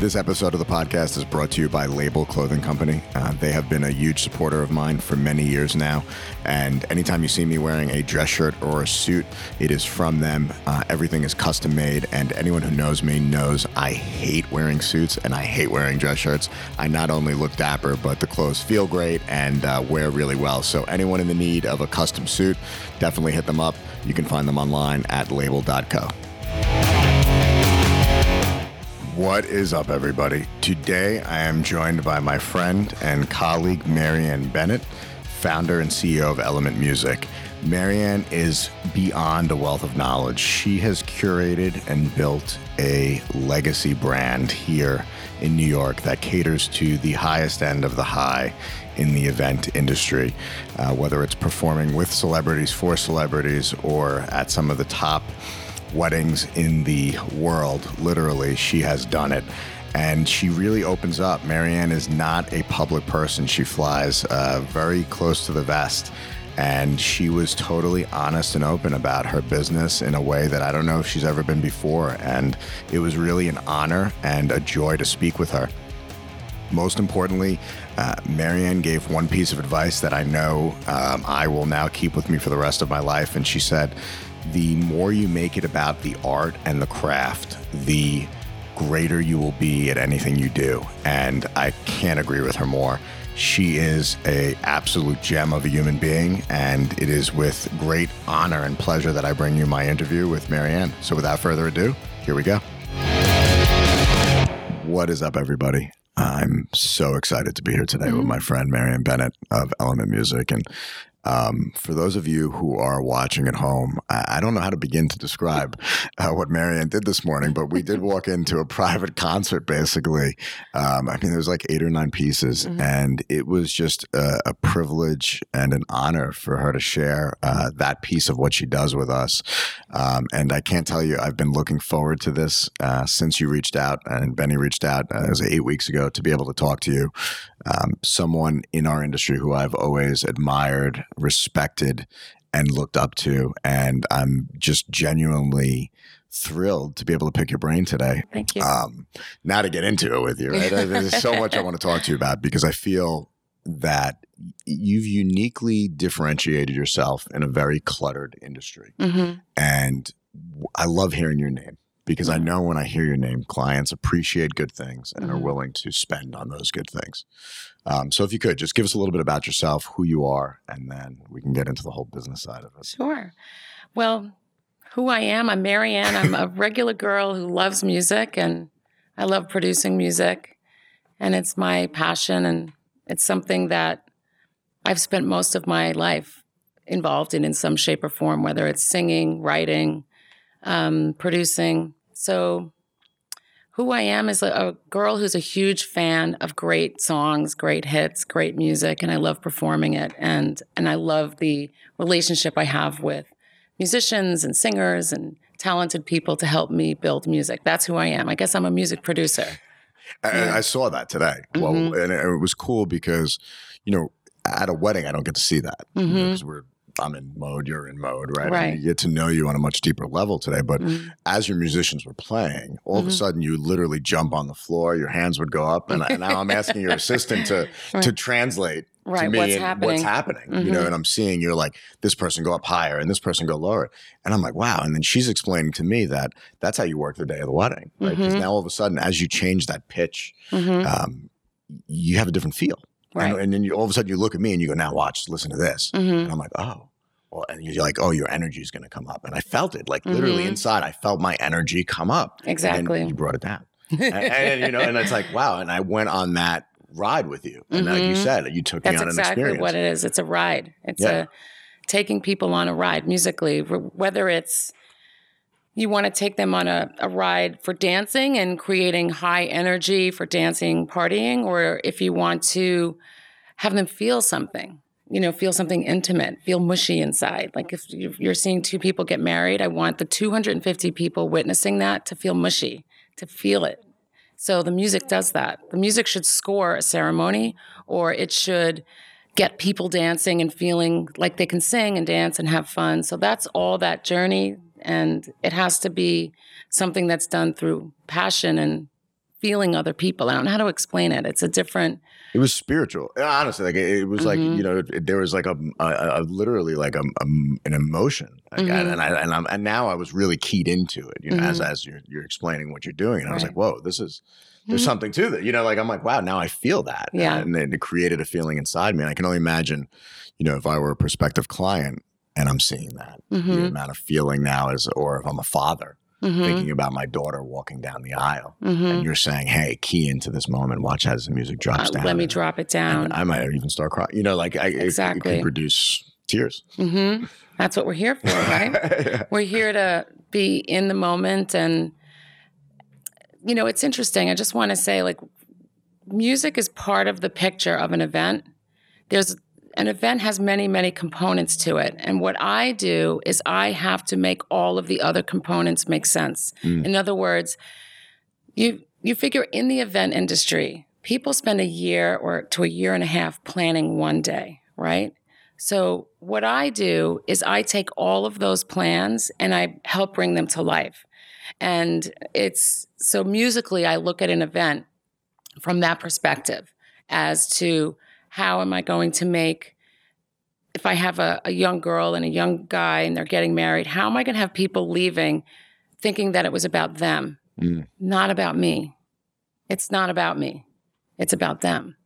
This episode of the podcast is brought to you by Label Clothing Company. Uh, they have been a huge supporter of mine for many years now. And anytime you see me wearing a dress shirt or a suit, it is from them. Uh, everything is custom made. And anyone who knows me knows I hate wearing suits and I hate wearing dress shirts. I not only look dapper, but the clothes feel great and uh, wear really well. So, anyone in the need of a custom suit, definitely hit them up. You can find them online at label.co. What is up, everybody? Today I am joined by my friend and colleague Marianne Bennett, founder and CEO of Element Music. Marianne is beyond a wealth of knowledge. She has curated and built a legacy brand here in New York that caters to the highest end of the high in the event industry, uh, whether it's performing with celebrities, for celebrities, or at some of the top weddings in the world. Literally, she has done it. And she really opens up. Marianne is not a public person. She flies uh, very close to the vest. And she was totally honest and open about her business in a way that I don't know if she's ever been before. And it was really an honor and a joy to speak with her. Most importantly, uh, Marianne gave one piece of advice that I know um, I will now keep with me for the rest of my life. And she said, the more you make it about the art and the craft, the greater you will be at anything you do. And I can't agree with her more. She is a absolute gem of a human being, and it is with great honor and pleasure that I bring you my interview with Marianne. So without further ado, here we go. What is up, everybody? I'm so excited to be here today mm-hmm. with my friend Marianne Bennett of Element Music. And um, for those of you who are watching at home, I, I don't know how to begin to describe uh, what Marianne did this morning, but we did walk into a private concert basically. Um, I mean, there was like eight or nine pieces, mm-hmm. and it was just a, a, privilege and an honor for her to share uh, that piece of what she does with us. Um, and I can't tell you, I've been looking forward to this uh, since you reached out and Benny reached out, uh, it was eight weeks ago, to be able to talk to you um, someone in our industry who I've always admired, respected, and looked up to. And I'm just genuinely thrilled to be able to pick your brain today. Thank you. Um, now to get into it with you, right? There's so much I want to talk to you about because I feel that you've uniquely differentiated yourself in a very cluttered industry. Mm-hmm. And I love hearing your name because I know when I hear your name, clients appreciate good things and mm-hmm. are willing to spend on those good things. Um, so if you could just give us a little bit about yourself, who you are, and then we can get into the whole business side of it. Sure. Well, who I am, I'm Marianne. I'm a regular girl who loves music and I love producing music. And it's my passion and it's something that I've spent most of my life involved in in some shape or form, whether it's singing, writing, um, producing. So, who I am is a, girl who's a huge fan of great songs, great hits, great music, and I love performing it. And and I love the relationship I have with musicians and singers and talented people to help me build music. That's who I am. I guess I'm a music producer. And yeah. I saw that today. Mm-hmm. And it was cool because, you know, at a wedding, I don't get to see that because mm-hmm. you know, we're I'm in mode, you're in mode, right? right. And you get to know you on a much deeper level today. But mm-hmm. as your musicians were playing, all mm-hmm. of a mm-hmm. sudden you literally jump on the floor, your hands would go up, and, and now I'm asking your assistant to right. to translate right. to me what's happening. what's happening. Mm-hmm. You know, mm-hmm. and I'm seeing you're like this person go up higher and this person go lower, and I'm like, wow. And then she's explaining to me that that's how you work the day of the wedding, right? Because mm-hmm. now all of a sudden, as you change that pitch, um, you have a different feel. Right. And, and, then you, all of a sudden you look at me and you go, now watch, listen to this. Mm-hmm. And I'm like, oh, well, and you're like, oh, your energy is going to come up. And I felt it like literally mm-hmm. inside. I felt my energy come up. Exactly. you brought it down. and, and, you know, and it's like, wow. And I went on that ride with you. And mm-hmm. like you mm-hmm. said, you took That's me on exactly an experience. That's exactly what it is. It's a ride. It's yeah. a taking people on a ride musically, whether it's you want to take them on a, a ride for dancing and creating high energy for dancing, partying, or if you want to have them feel something you know, feel something intimate, feel mushy inside. Like if you're seeing two people get married, I want the 250 people witnessing that to feel mushy, to feel it. So the music does that. The music should score a ceremony or it should get people dancing and feeling like they can sing and dance and have fun. So that's all that journey. And it has to be something that's done through passion and feeling other people. I don't know how to explain it. It's a different. It was spiritual. Honestly, like it, it was like Mhm. you know, it, there was like a, a, a literally like a, a an emotion, like, Mhm. and I, and, I'm, and now I was really keyed into it. You know, as Mhm. as you're you're explaining what you're doing, and I was Right. like, whoa, this is there's Mhm. something to that. You know, like I'm like, wow, now I feel that. Yeah. and it created a feeling inside me. And I can only imagine, you know, if I were a prospective client and I'm seeing that, the Mhm. amount of feeling now is, or if I'm a father Mhm. thinking about my daughter walking down the aisle, Mhm. and you're saying, hey, key into this moment, watch as the music drops Uh, down. let me and- drop it and down. I might even start crying. You know, like I, it- it, Exactly. produce tears. hmm That's what we're here for, right? Yeah. We're here to be in the moment. And, you know, it's interesting. I just want to say, like, music is part of the picture of an event. There's an event has many, many components to it. And what I do is I have to make all of the other components make sense. Mm. In other words, you you figure in the event industry, people spend a year or to a year and a half planning one day, right? So what I do is I take all of those plans and I help bring them to life. And it's so musically I look at an event from that perspective as to how am I going to make if I have a, a young girl and a young guy and they're getting married, how am I going to have people leaving thinking that it was about them, Mm. not about me? It's not about me, it's about them.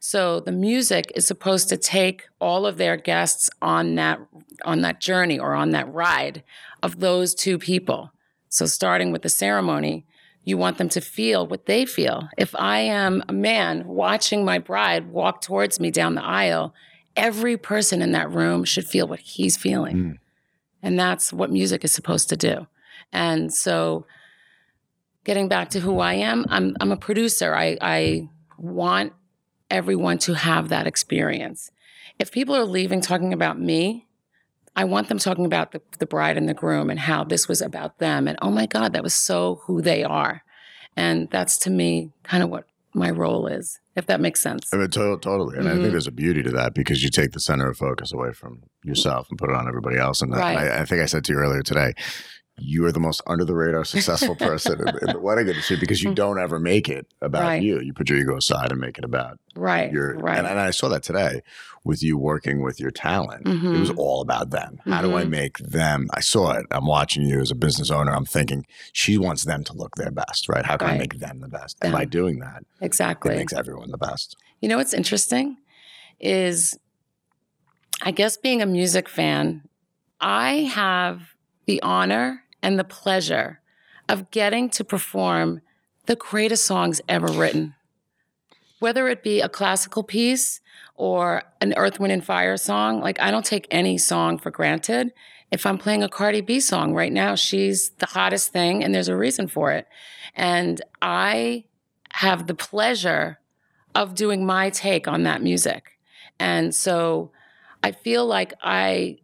So the music is supposed to take all of their guests on that on that journey or on that ride of those two people. So starting with the ceremony, you want them to feel what they feel. If I am a man watching my bride walk towards me down the aisle, every person in that room should feel what he's feeling. Mm. And that's what music is supposed to do. And so getting back to who I am, I'm I'm a producer. I I want everyone to have that experience. If people are leaving talking about me, I want them talking about the, the bride and the groom and how this was about them. And oh my God, that was so who they are. And that's to me kind of what my role is, if that makes sense. I mean, to- totally. And I Mhm. think there's a beauty to that because you take the center of focus away from yourself and put it on everybody else. And Right. I, I think I said to you earlier today, you are the most under the radar successful person in, in the wedding industry because you don't ever make it about Mm. Right. you. You put your ego aside and make it about Right. your right. and, and I saw that today with you working with your talent. It was Mhm. all about them. How do I Mhm. make them? I saw it. I'm watching you as a business owner. I'm thinking she wants them to look their best, right? How can I make them the best? And by doing that, it exactly. makes everyone the best. You know what's interesting is I guess being a music fan, I have the honor and the pleasure of getting to perform the greatest songs ever written. Whether it be a classical piece or an Earth, Wind, and Fire song, like I don't take any song for granted. If I'm playing a Cardi B song right now, she's the hottest thing, and there's a reason for it. And I have the pleasure of doing my take on that music. And so I feel like I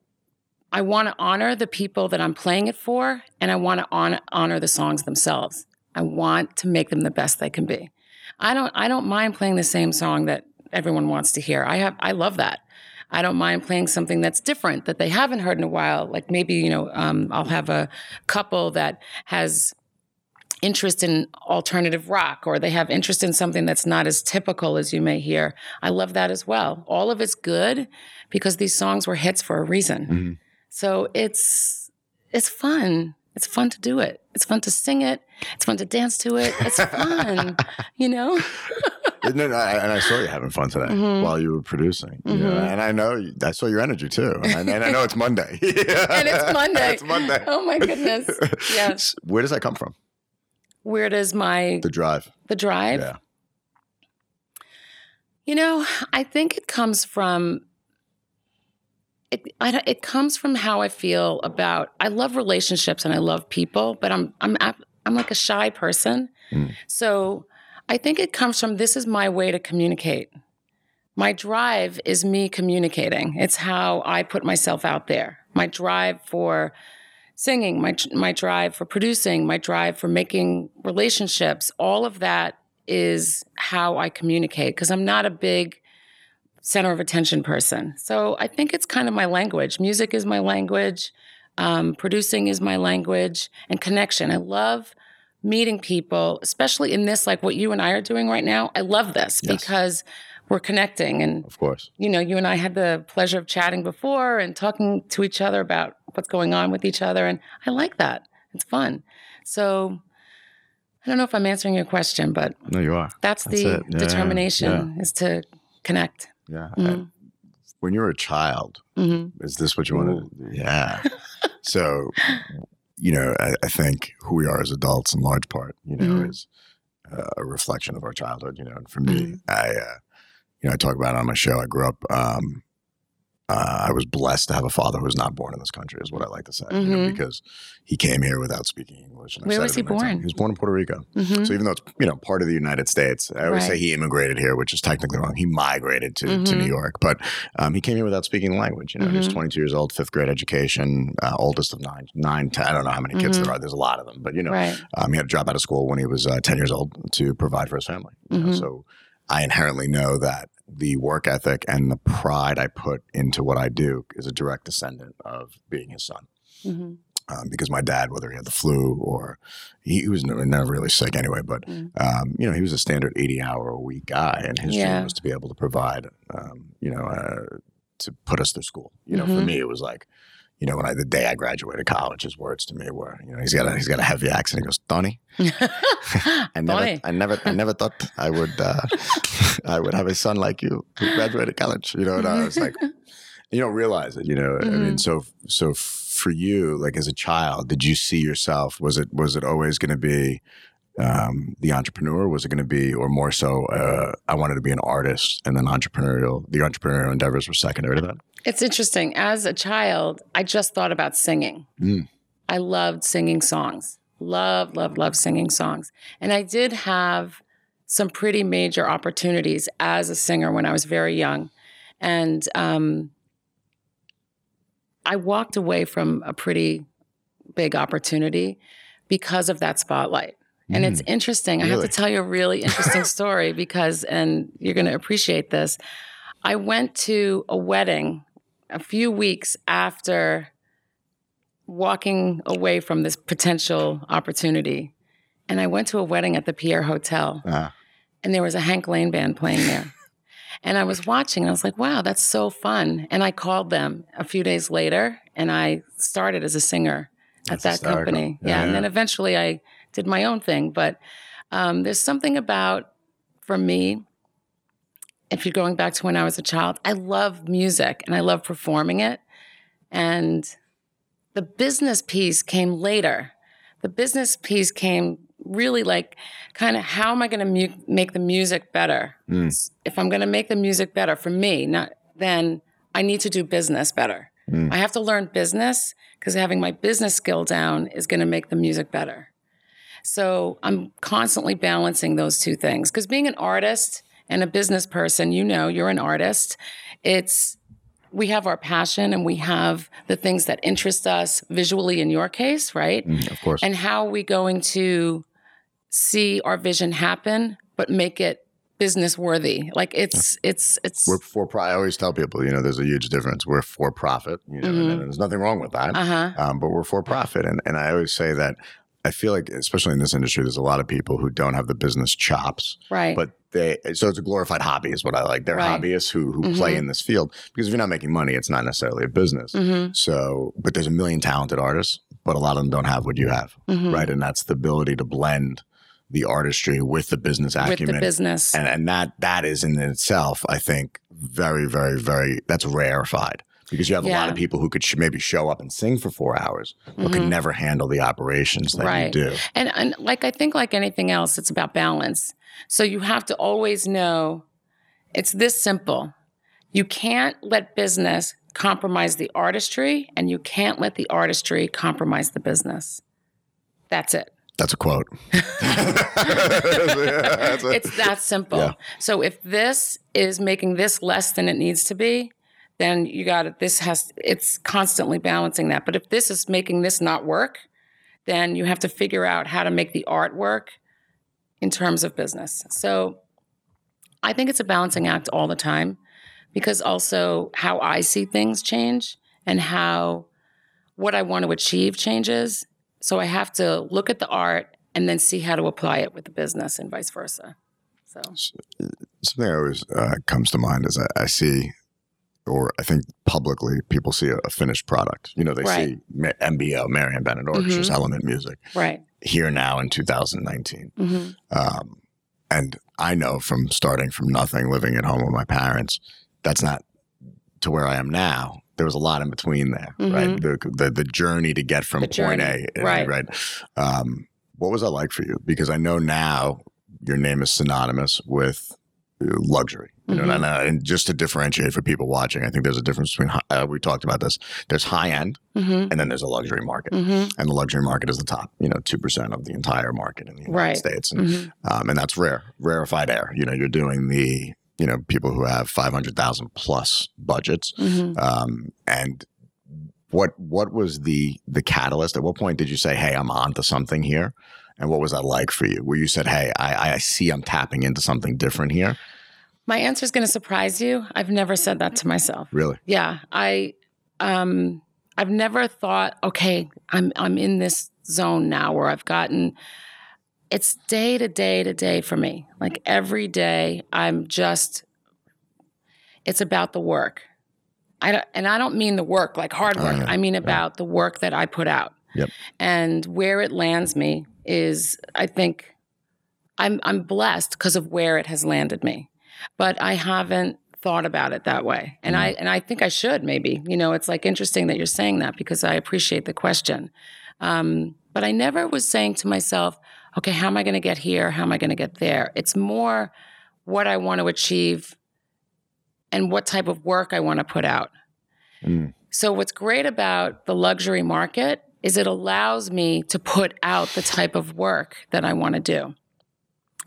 I want to honor the people that I'm playing it for and I want to honor, honor the songs themselves. I want to make them the best they can be. I don't I don't mind playing the same song that everyone wants to hear. I have I love that. I don't mind playing something that's different that they haven't heard in a while. Like maybe, you know, um, I'll have a couple that has interest in alternative rock or they have interest in something that's not as typical as you may hear. I love that as well. All of it's good because these songs were hits for a reason. Mhm. So it's it's fun. It's fun to do it. It's fun to sing it. It's fun to dance to it. It's fun, you know? and, then I, and I saw you having fun today Mhm. while you were producing. know, Mhm. and I know I saw your energy too. And I, and I know it's Monday. And it's Monday. it's Monday. Oh my goodness. Yes. Where does that come from? Where does my The drive. the drive? Yeah. You know, I think it comes from it. I, it comes from how I feel about. I love relationships and I love people, but I'm I'm I'm like a shy person, Mm. so I think it comes from this is my way to communicate. My drive is me communicating. It's how I put myself out there. My drive for singing, my my drive for producing, my drive for making relationships, all of that is how I communicate because I'm not a big center of attention person. So I think it's kind of my language. Music is my language. Um, producing is my language and connection. I love meeting people, especially in this, like what you and I are doing right now. I love this Yes. because we're connecting. And, Of course. you know, you and I had the pleasure of chatting before and talking to each other about what's going on with each other. And I like that. It's fun. So I don't know if I'm answering your question, but No, you are. that's, That's the. Yeah, determination is to connect. Yeah. Mhm. When you were a child, hmm is this what you want to? Yeah. so, you know, I, I think who we are as adults, in large part, you know, Mhm. is uh, a reflection of our childhood. You know, and for me, Mhm. I, uh, you know, I talk about it on my show. I grew up. Um, uh, I was blessed to have a father who was not born in this country, is what I like to say, you know, Mhm. because he came here without speaking English. And Where was he born? He was born in Puerto Rico. hmm So even though it's you know part of the United States, I always say he immigrated here, which is technically wrong. He migrated to, to Mhm. New York, but um, he came here without speaking the language. You know, he's Mhm. 22 years old, fifth grade education, uh, oldest of nine, nine, ten. I don't know how many kids there are. There's a lot of them, but you know, Right. um, he had to drop out of school when he was uh, 10 years old to provide for his family. you know. So I inherently know that the work ethic and the pride I put into what I do is a direct descendant of being his son hmm um, because my dad, whether he had the flu or he, he was never, never really sick anyway, but Mm. um, you know he was a standard eighty hour a week guy, and his Yeah. dream was to be able to provide, um, you know, uh, to put us through school. You know, for Mhm. me it was like, you know, when I the day I graduated college, his words to me were, you know, he's got a he's got a heavy accent. He goes, Tony, I never, Tony. I never, I never thought I would, uh, I would have a son like you who graduated college. You know, and I was like, you don't realize it. You know, I mean, Mhm. so so for you, like as a child, did you see yourself? Was it was it always going to be um, the entrepreneur? Was it going to be, or more so, uh, I wanted to be an artist, and then entrepreneurial, the entrepreneurial endeavors were secondary to that. It's interesting. As a child, I just thought about singing. Mm. I loved singing songs. Love, love, love singing songs. And I did have some pretty major opportunities as a singer when I was very young. And um, I walked away from a pretty big opportunity because of that spotlight. And it's interesting. I have Mm. To tell you a really interesting story because, and you're going to appreciate this. I went to a wedding a few weeks after walking away from this potential opportunity. And I went to a wedding at the Pierre Hotel, Ah, and there was a Hank Lane band playing there. and I was watching, and I was like, wow, that's so fun. And I called them a few days later, and I started as a singer at That's that company. Yeah, Yeah, and then eventually I did my own thing. But um, there's something about, for me, if you're going back to when I was a child, I love music and I love performing it. And the business piece came later. The business piece came really like kind of how am I going to mu- make the music better? Mm. If I'm going to make the music better for me, not then I need to do business better. Mm. I have to learn business because having my business skill down is going to make the music better. So I'm constantly balancing those two things because being an artist and a business person, you know, you're an artist. It's we have our passion and we have the things that interest us visually in your case, right? Mm, of course. And how are we going to see our vision happen but make it business worthy? Like it's it's it's we're for profit. I always tell people, you know, there's a huge difference. We're for profit, you know, and- and there's nothing wrong with that. uh-huh. um, but we're for profit. And, and I always say that I feel like, especially in this industry, there's a lot of people who don't have the business chops, Right. but they, so it's a glorified hobby, is what I like. They're Right. hobbyists who, who play Mhm. in this field because if you're not making money, it's not necessarily a business. mm-hmm. So, but there's a million talented artists, but a lot of them don't have what you have, Mm-hmm. right? And that's the ability to blend the artistry with the business acumen, With the business. and, and that that is in itself, I think, very, very, very, that's rarefied. Because you have a lot of people who could sh- maybe show up and sing for four hours, but could Mhm. never handle the operations that Right. you do. And, and like I think like anything else, it's about balance. So you have to always know it's this simple. You can't let business compromise the artistry, and you can't let the artistry compromise the business. That's it. That's a quote. It's that simple. Yeah. So if this is making this less than it needs to be, then you got it. This has it's constantly balancing that. But if this is making this not work, then you have to figure out how to make the art work in terms of business. So I think it's a balancing act all the time because also how I see things change and how what I want to achieve changes. So I have to look at the art and then see how to apply it with the business and vice versa. So something always uh, comes to mind is I, I, see, or I think publicly people see a, a finished product. You know, they right. see MBO, Marianne Bennett Orchestra's mm-hmm. Element Music, right here now in 2019. Mm-hmm. Um, and I know from starting from nothing, living at home with my parents, that's not to where I am now. There was a lot in between there, mm-hmm. right? The, the, the journey to get from point A, right? right? Um, what was that like for you? Because I know now your name is synonymous with luxury. You know, mm-hmm. and, and, just to differentiate for people watching, I think there's a difference between uh, we talked about this. There's high end, mm-hmm. and then there's a luxury market, mm-hmm. and the luxury market is the top. You know, two percent of the entire market in the United right. States, and mm-hmm. um, and that's rare, rarefied air. You know, you're doing the you know people who have five hundred thousand plus budgets, mm-hmm. um, and what what was the the catalyst? At what point did you say, "Hey, I'm onto something here"? And what was that like for you? Where you said, "Hey, I, I see I'm tapping into something different here." My answer is going to surprise you. I've never said that to myself. Really? Yeah, I um I've never thought, "Okay, I'm I'm in this zone now where I've gotten it's day to day to day for me. Like every day I'm just it's about the work. I don't, and I don't mean the work like hard work. Uh, I mean about the work that I put out. Yep. And where it lands me is I think I'm I'm blessed because of where it has landed me. But I haven't thought about it that way. And mm I and I think I should maybe. You know, it's like interesting that you're saying that because I appreciate the question. Um, but I never was saying to myself, okay, how am I going to get here? How am I going to get there? It's more what I want to achieve and what type of work I want to put out. Mm. So, what's great about the luxury market is it allows me to put out the type of work that I want to do.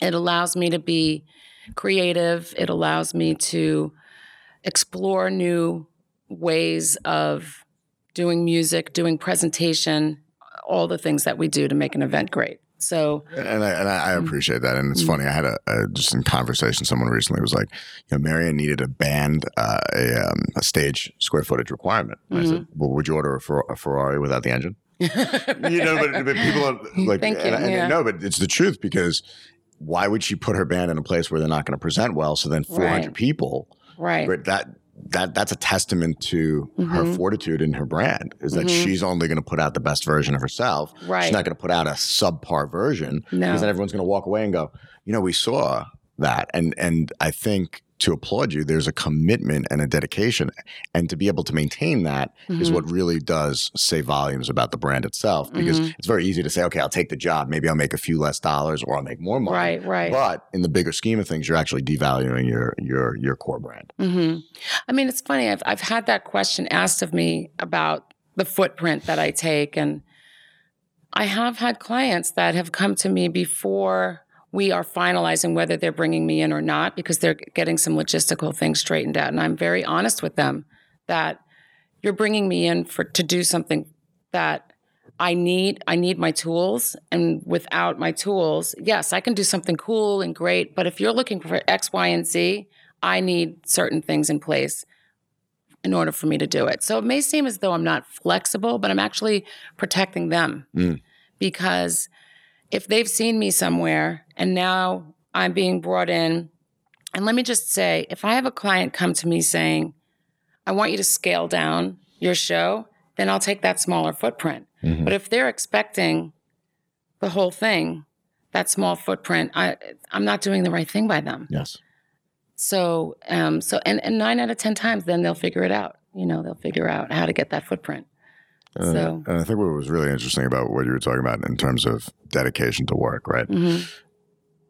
It allows me to be creative, it allows me to explore new ways of doing music, doing presentation, all the things that we do to make an event great. So, and I, and I mm. appreciate that. And it's mm-hmm. funny. I had a, a, just in conversation, someone recently was like, you know, Marianne needed a band, uh, a, um, a, stage square footage requirement. Mm-hmm. I said, mm-hmm. well, would you order a, Fer- a Ferrari without the engine? you know, but, but people are like, Thank and, you. And, no, but it's the truth because why would she put her band in a place where they're not going to present well? So then 400 right. people, right? But that that that's a testament to mm-hmm. her fortitude and her brand is that mm-hmm. she's only going to put out the best version of herself. Right. She's not going to put out a subpar version no. because then everyone's going to walk away and go, you know, we saw that, and and I think to applaud you. There's a commitment and a dedication. And to be able to maintain that mm-hmm. is what really does say volumes about the brand itself because mm-hmm. it's very easy to say, okay, I'll take the job. Maybe I'll make a few less dollars or I'll make more money. Right, right. But in the bigger scheme of things, you're actually devaluing your your your core brand. Mm-hmm. I mean, it's funny. I've I've had that question asked of me about the footprint that I take and I have had clients that have come to me before we are finalizing whether they're bringing me in or not because they're getting some logistical things straightened out. And I'm very honest with them that you're bringing me in for to do something that I need. I need my tools, and without my tools, yes, I can do something cool and great. But if you're looking for X, Y, and Z, I need certain things in place in order for me to do it. So it may seem as though I'm not flexible, but I'm actually protecting them mm. because if they've seen me somewhere and now I'm being brought in, and let me just say, if I have a client come to me saying, I want you to scale down your show, then I'll take that smaller footprint. Mm-hmm. But if they're expecting the whole thing, that small footprint, I I'm not doing the right thing by them. Yes. So um so and, and nine out of ten times then they'll figure it out. You know, they'll figure out how to get that footprint. Uh, so, and I think what was really interesting about what you were talking about in terms of dedication to work, right? Mm-hmm.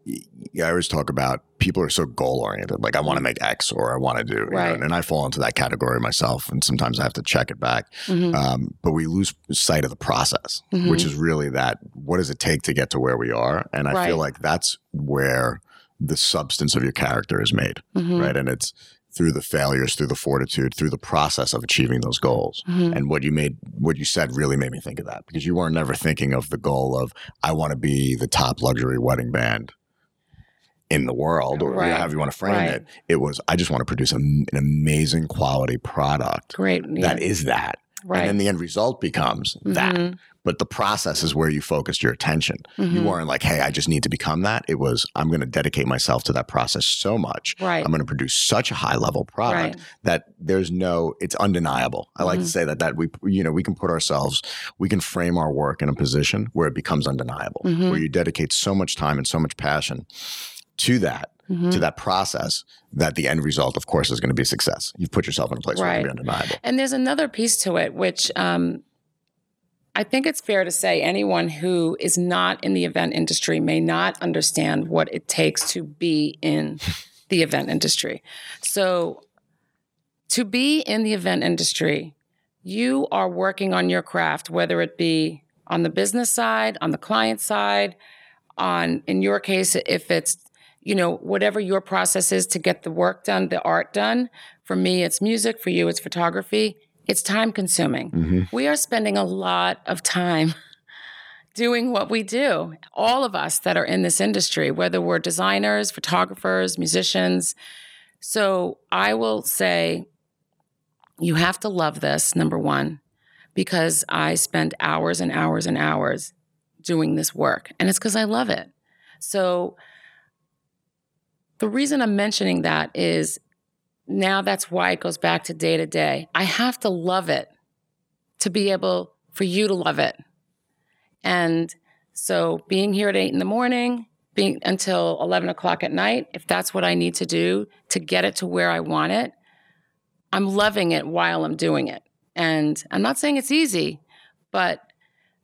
I always talk about people are so goal oriented. Like I want to make X or I want to do, right. know, and I fall into that category myself. And sometimes I have to check it back. Mm-hmm. Um, but we lose sight of the process, mm-hmm. which is really that what does it take to get to where we are? And I right. feel like that's where the substance of your character is made, mm-hmm. right? And it's through the failures, through the fortitude, through the process of achieving those goals. Mm-hmm. And what you made, what you said really made me think of that because you weren't never thinking of the goal of, I want to be the top luxury wedding band in the world or right. however you want to frame right. it. It was, I just want to produce a, an amazing quality product. Great. Yeah. That is that. Right. And then the end result becomes that. Mhm. But the process is where you focused your attention. You Mhm. weren't like, hey, I just need to become that. It was, I'm going to dedicate myself to that process so much. Right. I'm going to produce such a high level product Right. that there's no, it's undeniable. I like to Mhm. say that, that we, you know, we can put ourselves, we can frame our work in a position where it becomes undeniable, Mhm. where you dedicate so much time and so much passion to that, Mhm. to that process that the end result, of course, is going to be success. You've put yourself in a place where it can be undeniable. And there's another piece to it, which um, I think it's fair to say anyone who is not in the event industry may not understand what it takes to be in the event industry. So, to be in the event industry, you are working on your craft, whether it be on the business side, on the client side, on, in your case, if it's, you know, whatever your process is to get the work done, the art done. For me, it's music. For you, it's photography. It's time consuming. Mhm. We are spending a lot of time doing what we do. All of us that are in this industry, whether we're designers, photographers, musicians. So I will say, you have to love this, number one, because I spend hours and hours and hours doing this work. And it's because I love it. So the reason I'm mentioning that is now that's why it goes back to day to day. I have to love it to be able for you to love it. And so being here at eight in the morning, being until 11 o'clock at night, if that's what I need to do to get it to where I want it, I'm loving it while I'm doing it. And I'm not saying it's easy, but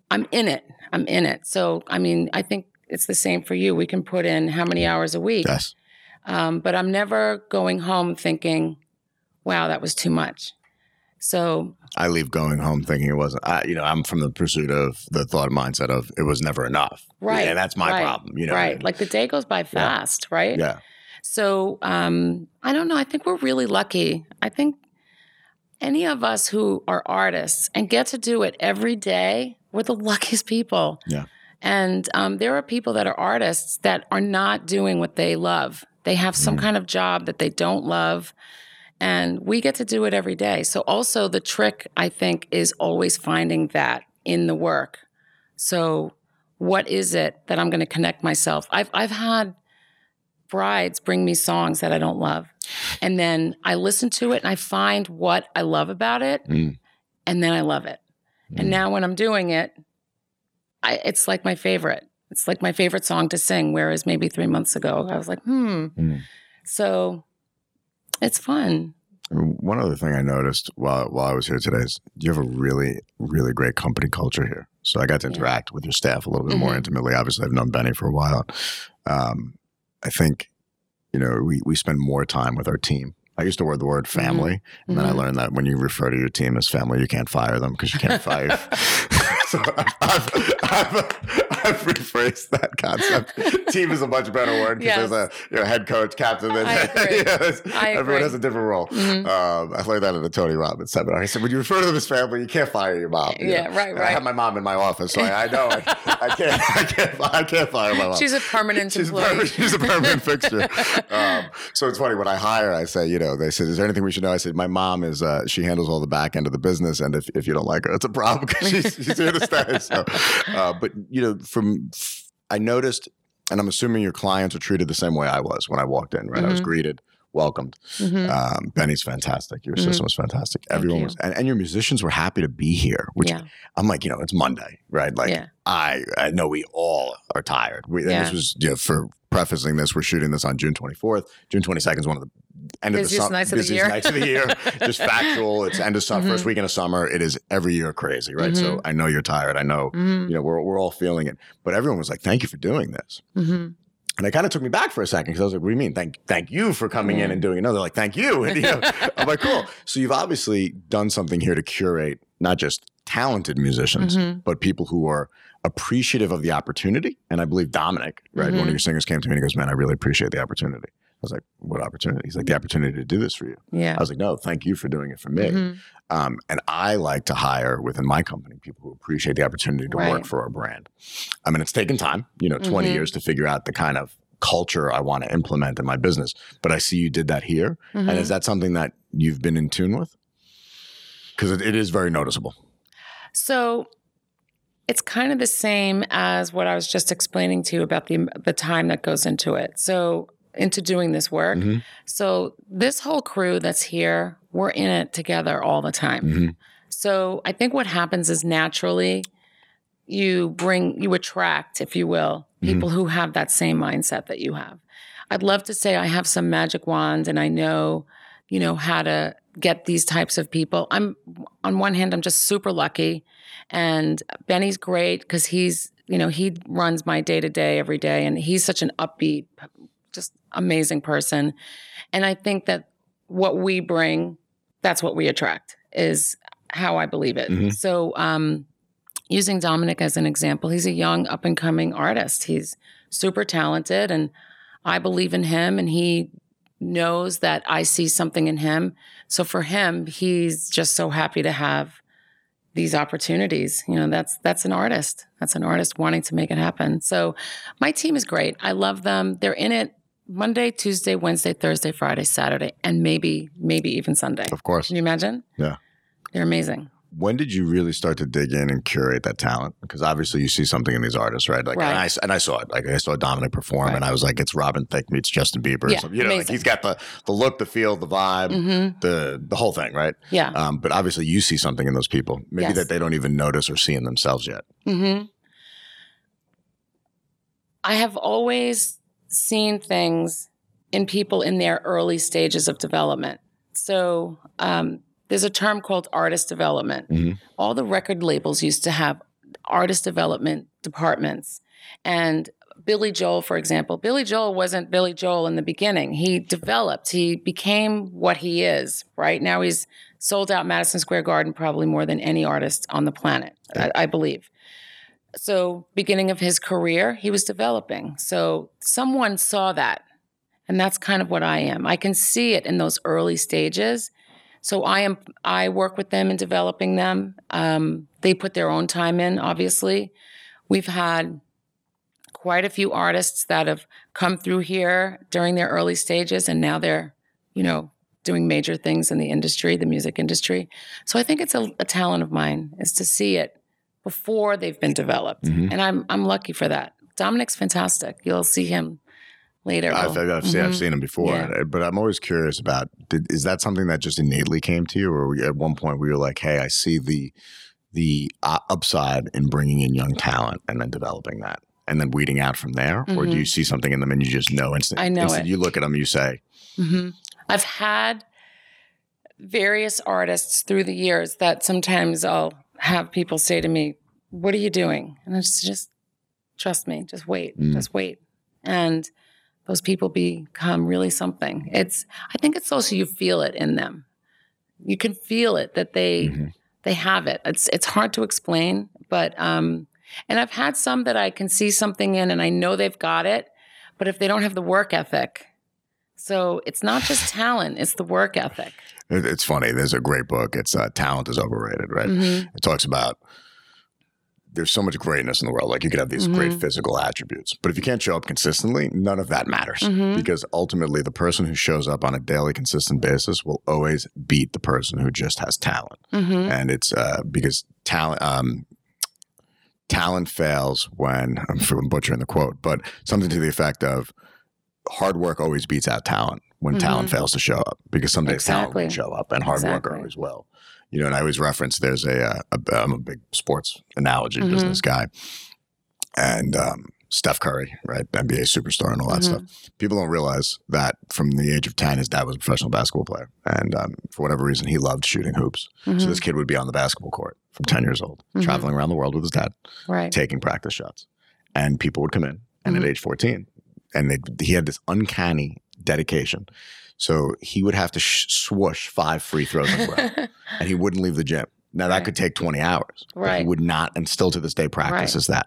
I'm in it. I'm in it. So, I mean, I think it's the same for you. We can put in how many hours a week. Yes. Um, but I'm never going home thinking, wow, that was too much. So, I leave going home thinking it wasn't. I, you know, I'm from the pursuit of the thought mindset of it was never enough. right. and that's my right, problem. You know, right. mean? Like the day goes by fast, right? yeah, So, um, I don't know. I think we're really lucky. I think any of us who are artists and get to do it every day, we're the luckiest people. Yeah. And um, there are people that are artists that are not doing what they love. They have some Mm. kind of job that they don't love. And we get to do it every day. So, also, the trick, I think, is always finding that in the work. So, what is it that I'm going to connect myself? I've, I've had brides bring me songs that I don't love. And then I listen to it and I find what I love about it. Mm. And then I love it. Mm. And now when I'm doing it, I, it's like my favorite. It's like my favorite song to sing. Whereas maybe three months ago, I was like, hmm. Mm. So it's fun. One other thing I noticed while while I was here today is you have a really really great company culture here. So I got to Yeah. interact with your staff a little bit more Mhm. intimately. Obviously, I've known Benny for a while. Um, I think you know we we spend more time with our team. I used to word the word family, and then I Mhm. learned that when you refer to your team as family, you can't fire them because you can't fire. so I've, I've, I've, I've rephrased that concept. Team is a much better word because Yes. there's a you know, head coach, captain. and- I agree. yeah, I everyone has a different role. Mhm. Um, I learned that at the Tony Robbins seminar. He said, when you refer to them as family, you can't fire your mom. you Yeah, know? right, And I have my mom in my office, so I, I know I, I can't, I can't, I can't fire my mom. She's a permanent She's a, employee. permanent, she's a permanent fixture. Um, so it's funny when I hire, I say, you know, they said, "Is there anything we should know?" I said, "My mom is uh, she handles all the back end of the business, and if, if you don't like her, it's a problem because she's, she's here to stay." So, uh, but you know, from I noticed, and I'm assuming your clients are treated the same way I was when I walked in. Right, I was Mhm. greeted, welcomed. Mhm. Um, Benny's fantastic. Your Mhm. system was fantastic. Everyone you. was, and, and your musicians were happy to be here. Which yeah. I'm like, you know, it's Monday, right? Like, Yeah. I I know we all are tired. We, and this was you know, for prefacing this. We're shooting this on June 24th. June 22nd is one of the end of the summer, nights of the year. nights of the year. Just factual. It's end of summer, first Mhm. weekend of summer. It is every year crazy, right? So I know you're tired. I know Mhm. you know we're we're all feeling it. But everyone was like, "Thank you for doing this." And it kind of took me back for a second because I was like, "What do you mean? Thank, thank you for coming in and doing it." No, they're like, "Thank you." And, you know, I'm like, "Cool." So you've obviously done something here to curate not just talented musicians, Mhm. but people who are appreciative of the opportunity. And I believe Dominic, right, one of Mhm. your singers, came to me and he goes, "Man, I really appreciate the opportunity." I was like, "What opportunity?" He's like, "The opportunity to do this for you." Yeah. I was like, "No, thank you for doing it for me." Mhm. Um, and I like to hire within my company people who appreciate the opportunity to work for our brand. I mean, it's taken time, you know, 20 Mhm. years to figure out the kind of culture I want to implement in my business. But I see you did that here. Mhm. And is that something that you've been in tune with? Because it, it is very noticeable. So it's kind of the same as what I was just explaining to you about the the time that goes into it. So into doing this work. Mhm. So this whole crew that's here, we're in it together all the time. Mhm. So I think what happens is naturally you bring you attract, if you will, people who have that same mindset that you have. I'd love to say I have some magic wand and I know, you know, how to get these types of people. I'm on one hand, I'm just super lucky. And Benny's great because he's, you know, he runs my day to day every day and he's such an upbeat, just amazing person. And I think that what we bring, that's what we attract, is how I believe it. Mhm. So, um, using Dominic as an example, he's a young up and coming artist. He's super talented and I believe in him and he knows that I see something in him. So for him, he's just so happy to have these opportunities. You know, that's that's an artist. That's an artist wanting to make it happen. So my team is great. I love them. They're in it Monday, Tuesday, Wednesday, Thursday, Friday, Saturday, and maybe maybe even Sunday. Of course. Can you imagine? Yeah. They're amazing. When did you really start to dig in and curate that talent? Because obviously you see something in these artists, right? Like, Right. And, I, and I saw it. Like, I saw Dominic perform, Right. and I was like, it's Robin Thicke meets Justin Bieber. Yeah. You know, like he's got the the look, the feel, the vibe, hmm the the whole thing, right? Yeah. Um, but obviously, you see something in those people, maybe Yes. that they don't even notice or see in themselves yet. Mm-hmm. I have always seen things in people in their early stages of development. So um, there's a term called artist development. Mhm. All the record labels used to have artist development departments. And Billy Joel, for example, Billy Joel wasn't Billy Joel in the beginning. He developed, he became what he is, right? Now he's sold out Madison Square Garden probably more than any artist on the planet, I, I believe. So, beginning of his career, he was developing. So, someone saw that. And that's kind of what I am. I can see it in those early stages. So I am I work with them in developing them. Um, they put their own time in, obviously. We've had quite a few artists that have come through here during their early stages and now they're, you know, doing major things in the industry, the music industry. So I think it's a, a talent of mine is to see it before they've been developed. Mhm. And I'm I'm lucky for that. Dominic's fantastic. You'll see him later. I've, I've, seen, I've seen him before, Yeah. but I'm always curious about did, is that something that just innately came to you, or were at one point were you like, hey, I see the the uh, upside in bringing in young talent and then developing that, and then weeding out from there, or do you see something in them and you just know instant? I know instant, it. You look at them, you say, hmm I've had various artists through the years that sometimes I'll have people say to me, "What are you doing?" And I just just trust me, just wait, Mm. just wait, and those people become really something. It's I think it's also you feel it in them. You can feel it that they Mhm. they have it. It's it's hard to explain, but um, and I've had some that I can see something in, and I know they've got it, but if they don't have the work ethic, so it's not just talent; it's the work ethic. It- It's funny. There's a great book. It's uh, Talent is Overrated, right? Mhm. It talks about there's so much greatness in the world. Like you could have these great Mhm. physical attributes, but if you can't show up consistently, none of that matters. Mhm. Because ultimately, the person who shows up on a daily, consistent basis will always beat the person who just has talent. Mhm. And it's uh, because talent. Um, Talent fails when I'm butchering the quote, but something to the effect of hard work always beats out talent when talent Mhm. fails to show up because some days talent Exactly. won't show up and hard work Exactly. always will. You know, and I always reference there's a, uh, a I'm a big sports analogy Mhm. business guy, and um, Steph Curry, right, NBA superstar and all that Mhm. stuff. People don't realize that from the age of ten, his dad was a professional basketball player, and um, for whatever reason, he loved shooting hoops. So this kid would be on the basketball court from ten years old, Mhm. traveling around the world with his dad, right. taking practice shots, and people would come in, and at age fourteen, and they, he had this uncanny dedication. So he would have to sh- swoosh five free throws in a row, and he wouldn't leave the gym. Now that Right. could take twenty hours. but He Right. would not, and still to this day practices that.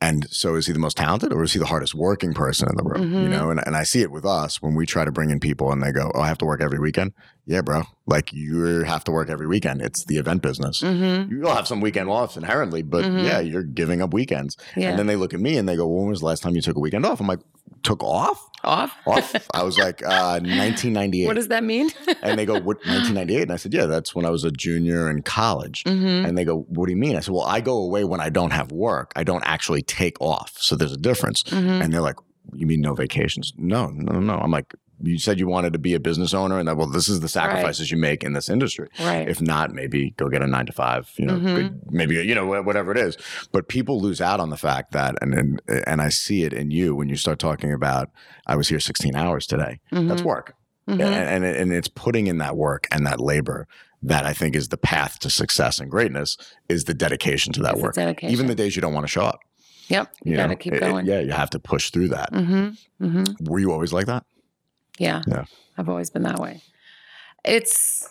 And so, is he the most talented, or is he the hardest working person in the room? You Mhm. know, and, and I see it with us when we try to bring in people, and they go, "Oh, I have to work every weekend." Yeah, bro. Like you have to work every weekend. It's the event business. hmm You'll have some weekend offs inherently, but Mhm. yeah, you're giving up weekends. Yeah. And then they look at me and they go, "When was the last time you took a weekend off?" I'm like, took off. Off? Off. I was like, uh, 1998. What does that mean? and they go, what, 1998? And I said, yeah, that's when I was a junior in college. hmm And they go, what do you mean? I said, well, I go away when I don't have work. I don't actually take off. So there's a difference. hmm And they're like, you mean no vacations? No, no, no. I'm like, you said you wanted to be a business owner, and that well, this is the sacrifices you make in this industry. Right. If not, maybe go get a nine to five. You know, Mhm. good- maybe you know whatever it is. But people lose out on the fact that, and and, and I see it in you when you start talking about. I was here 16 hours today. That's Mhm. work, Mhm. and, and and it's putting in that work and that labor that I think is the path to success and greatness. Is the dedication to that It's work, dedication. even the days you don't want to show up. Yep. You, know? got to keep It- it- going. yeah, you have to push through that. hmm hmm Were you always like that? Yeah. Yeah. I've always been that way. It's,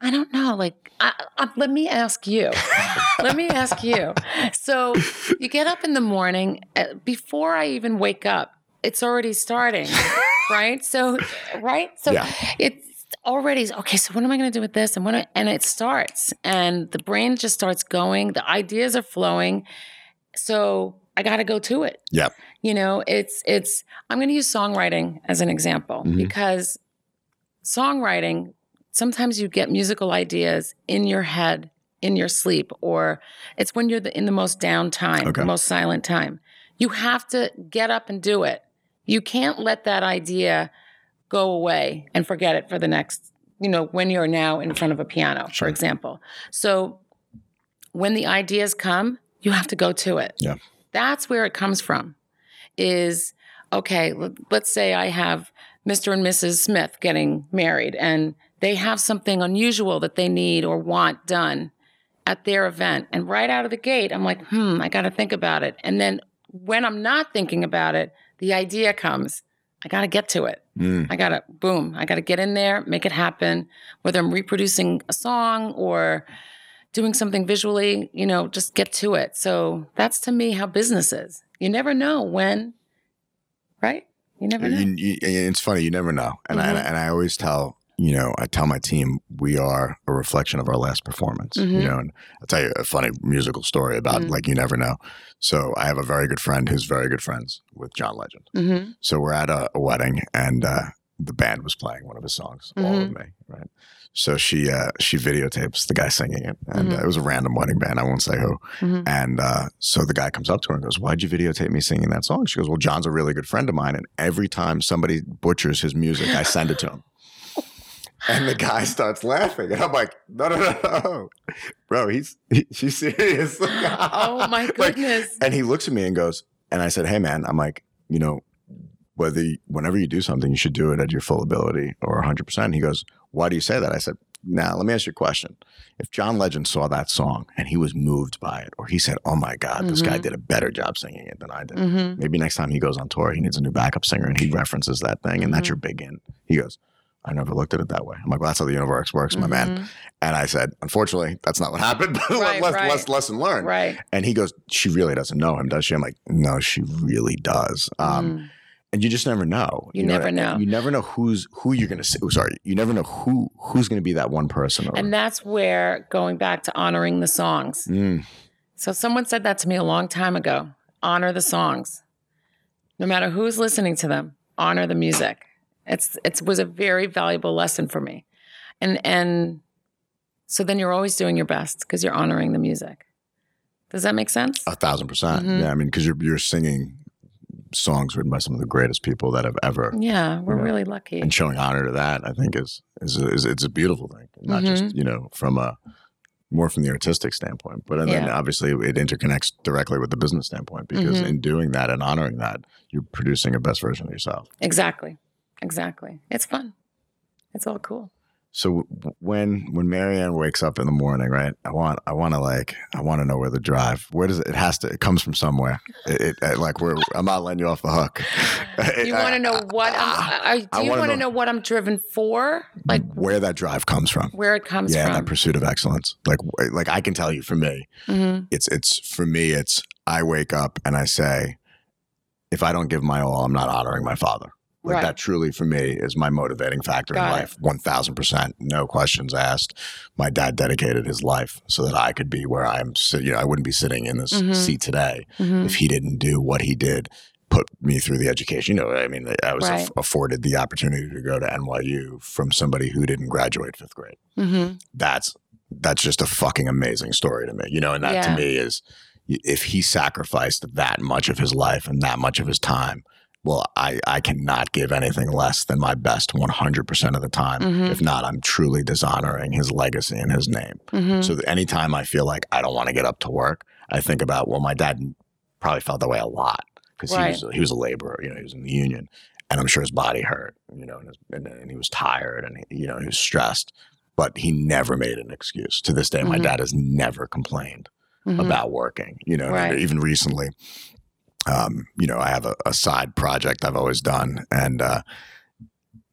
I don't know. Like, I, I, let me ask you. let me ask you. So you get up in the morning, uh, before I even wake up, it's already starting, right? So, right? So Yeah. it's already, okay, so what am I going to do with this? And, what, and it starts, and the brain just starts going, the ideas are flowing. So I got to go to it Yep. You know it's it's i'm going to use songwriting as an example Mhm. because songwriting sometimes you get musical ideas in your head in your sleep or it's when you're the, in the most down time Okay. the most silent time you have to get up and do it you can't let that idea go away and forget it for the next you know when you're now in front of a piano Sure. for example so when the ideas come you have to go to it Yeah. that's where it comes from is okay let- let's say i have mr and mrs smith getting married and they have something unusual that they need or want done at their event and right out of the gate i'm like hmm i got to think about it and then when i'm not thinking about it the idea comes i got to get to it Mm. I gotta boom. I gotta get in there, make it happen. Whether I'm reproducing a song or doing something visually, you know, just get to it. So that's to me how business is. You never know when, right? You never know. You, you, it's funny, you never know. And, I, Mhm. and I always tell, you know, I tell my team we are a reflection of our last performance. You Mhm. know, and I'll tell you a funny musical story about Mhm. like you never know. So I have a very good friend who's very good friends with John Legend. hmm So we're at a, a wedding and uh, the band was playing one of his songs, All of Me, right? So she uh, she videotapes the guy singing it, and uh, Mhm. it was a random wedding band. I won't say who. hmm And uh, so the guy comes up to her and goes, "Why'd you videotape me singing that song?" She goes, "Well, John's a really good friend of mine, and every time somebody butchers his music, I send it to him." And the guy starts laughing, and I'm like, "No, no, no, no. bro, he's he, she's serious." Oh my Like, goodness. and he looks at me and goes, and I said, "Hey, man, I'm like, you know, whether whenever you do something, you should do it at your full ability or 100." percent He goes, "Why do you say that?" I said, "Now, let me ask you a question. If John Legend saw that song and he was moved by it, or he said, "Oh my God, this guy Mhm. did a better job singing it than I did," hmm maybe next time he goes on tour, he needs a new backup singer, and he references that thing, and that's Mhm. your big in. He goes. I never looked at it that way. I'm like, well, that's how the universe works, my man. And I said, unfortunately, that's not what happened. But Right, less, right. less lesson learned. Right. And he goes, She really doesn't know him, does she? I'm like, No, she really does. Um, Mhm. And you just never know. You know never I- know. You never know who's who you're gonna see. oh, Sorry, you never know who who's gonna be that one person. Or, And that's where going back to honoring the songs. Mm, So someone said that to me a long time ago. Honor the songs. No matter who's listening to them, honor the music. It's it was a very valuable lesson for me. And and so then you're always doing your best because you're honoring the music. Does that make sense? a thousand percent. Mhm. Yeah, I mean, because you're you're singing songs written by some of the greatest people that have ever, Yeah, we're Yeah. really lucky. and showing honor to that, I think is is, is it's a beautiful thing. Not Mm-hmm. just you know from a more from the artistic standpoint, but and then obviously it interconnects directly with the business standpoint because Mhm. in doing that and honoring that, you're producing a best version of yourself. Exactly. Exactly. It's fun. It's all cool. So when when Marianne wakes up in the morning, right? I want I want to like I want to know where the drive. Where does it? It has to. It comes from somewhere. It, it, like we're. I'm not letting you off the hook. You want to know what I'm, I, I do you wanna know- know what I'm driven for? Like mm, where that drive comes from. where it comes from. yeah, that pursuit of excellence. Like like I can tell you for me, Mhm. it's it's for me. It's I wake up and I say, if I don't give my all, I'm not honoring my father. Like Right. that truly for me is my motivating factor Got in life. One thousand percent, no questions asked. My dad dedicated his life so that I could be where I'm. You know, I wouldn't be sitting in this Mhm. seat today Mhm. if he didn't do what he did put me through the education. You know, I mean, I was Right. aff- afforded the opportunity to go to NYU from somebody who didn't graduate fifth grade. Mm-hmm. That's that's just a fucking amazing story to me. You know, and that to me is if he sacrificed that much of his life and that much of his time. Well, I, I cannot give anything less than my best 100% of the time. Mhm. If not, I'm truly dishonoring his legacy and his name. Mm-hmm. So anytime I feel like I don't want to get up to work, I think about well, my dad probably felt that way a lot because Right. he was he was a laborer, you know, he was in the union, and I'm sure his body hurt, you know, and, his, and, and he was tired and he, you know he was stressed, but he never made an excuse. To this day, my Mhm. dad has never complained Mhm. about working. You know, Right. even recently, um, you know, I have a, a side project I've always done, and uh,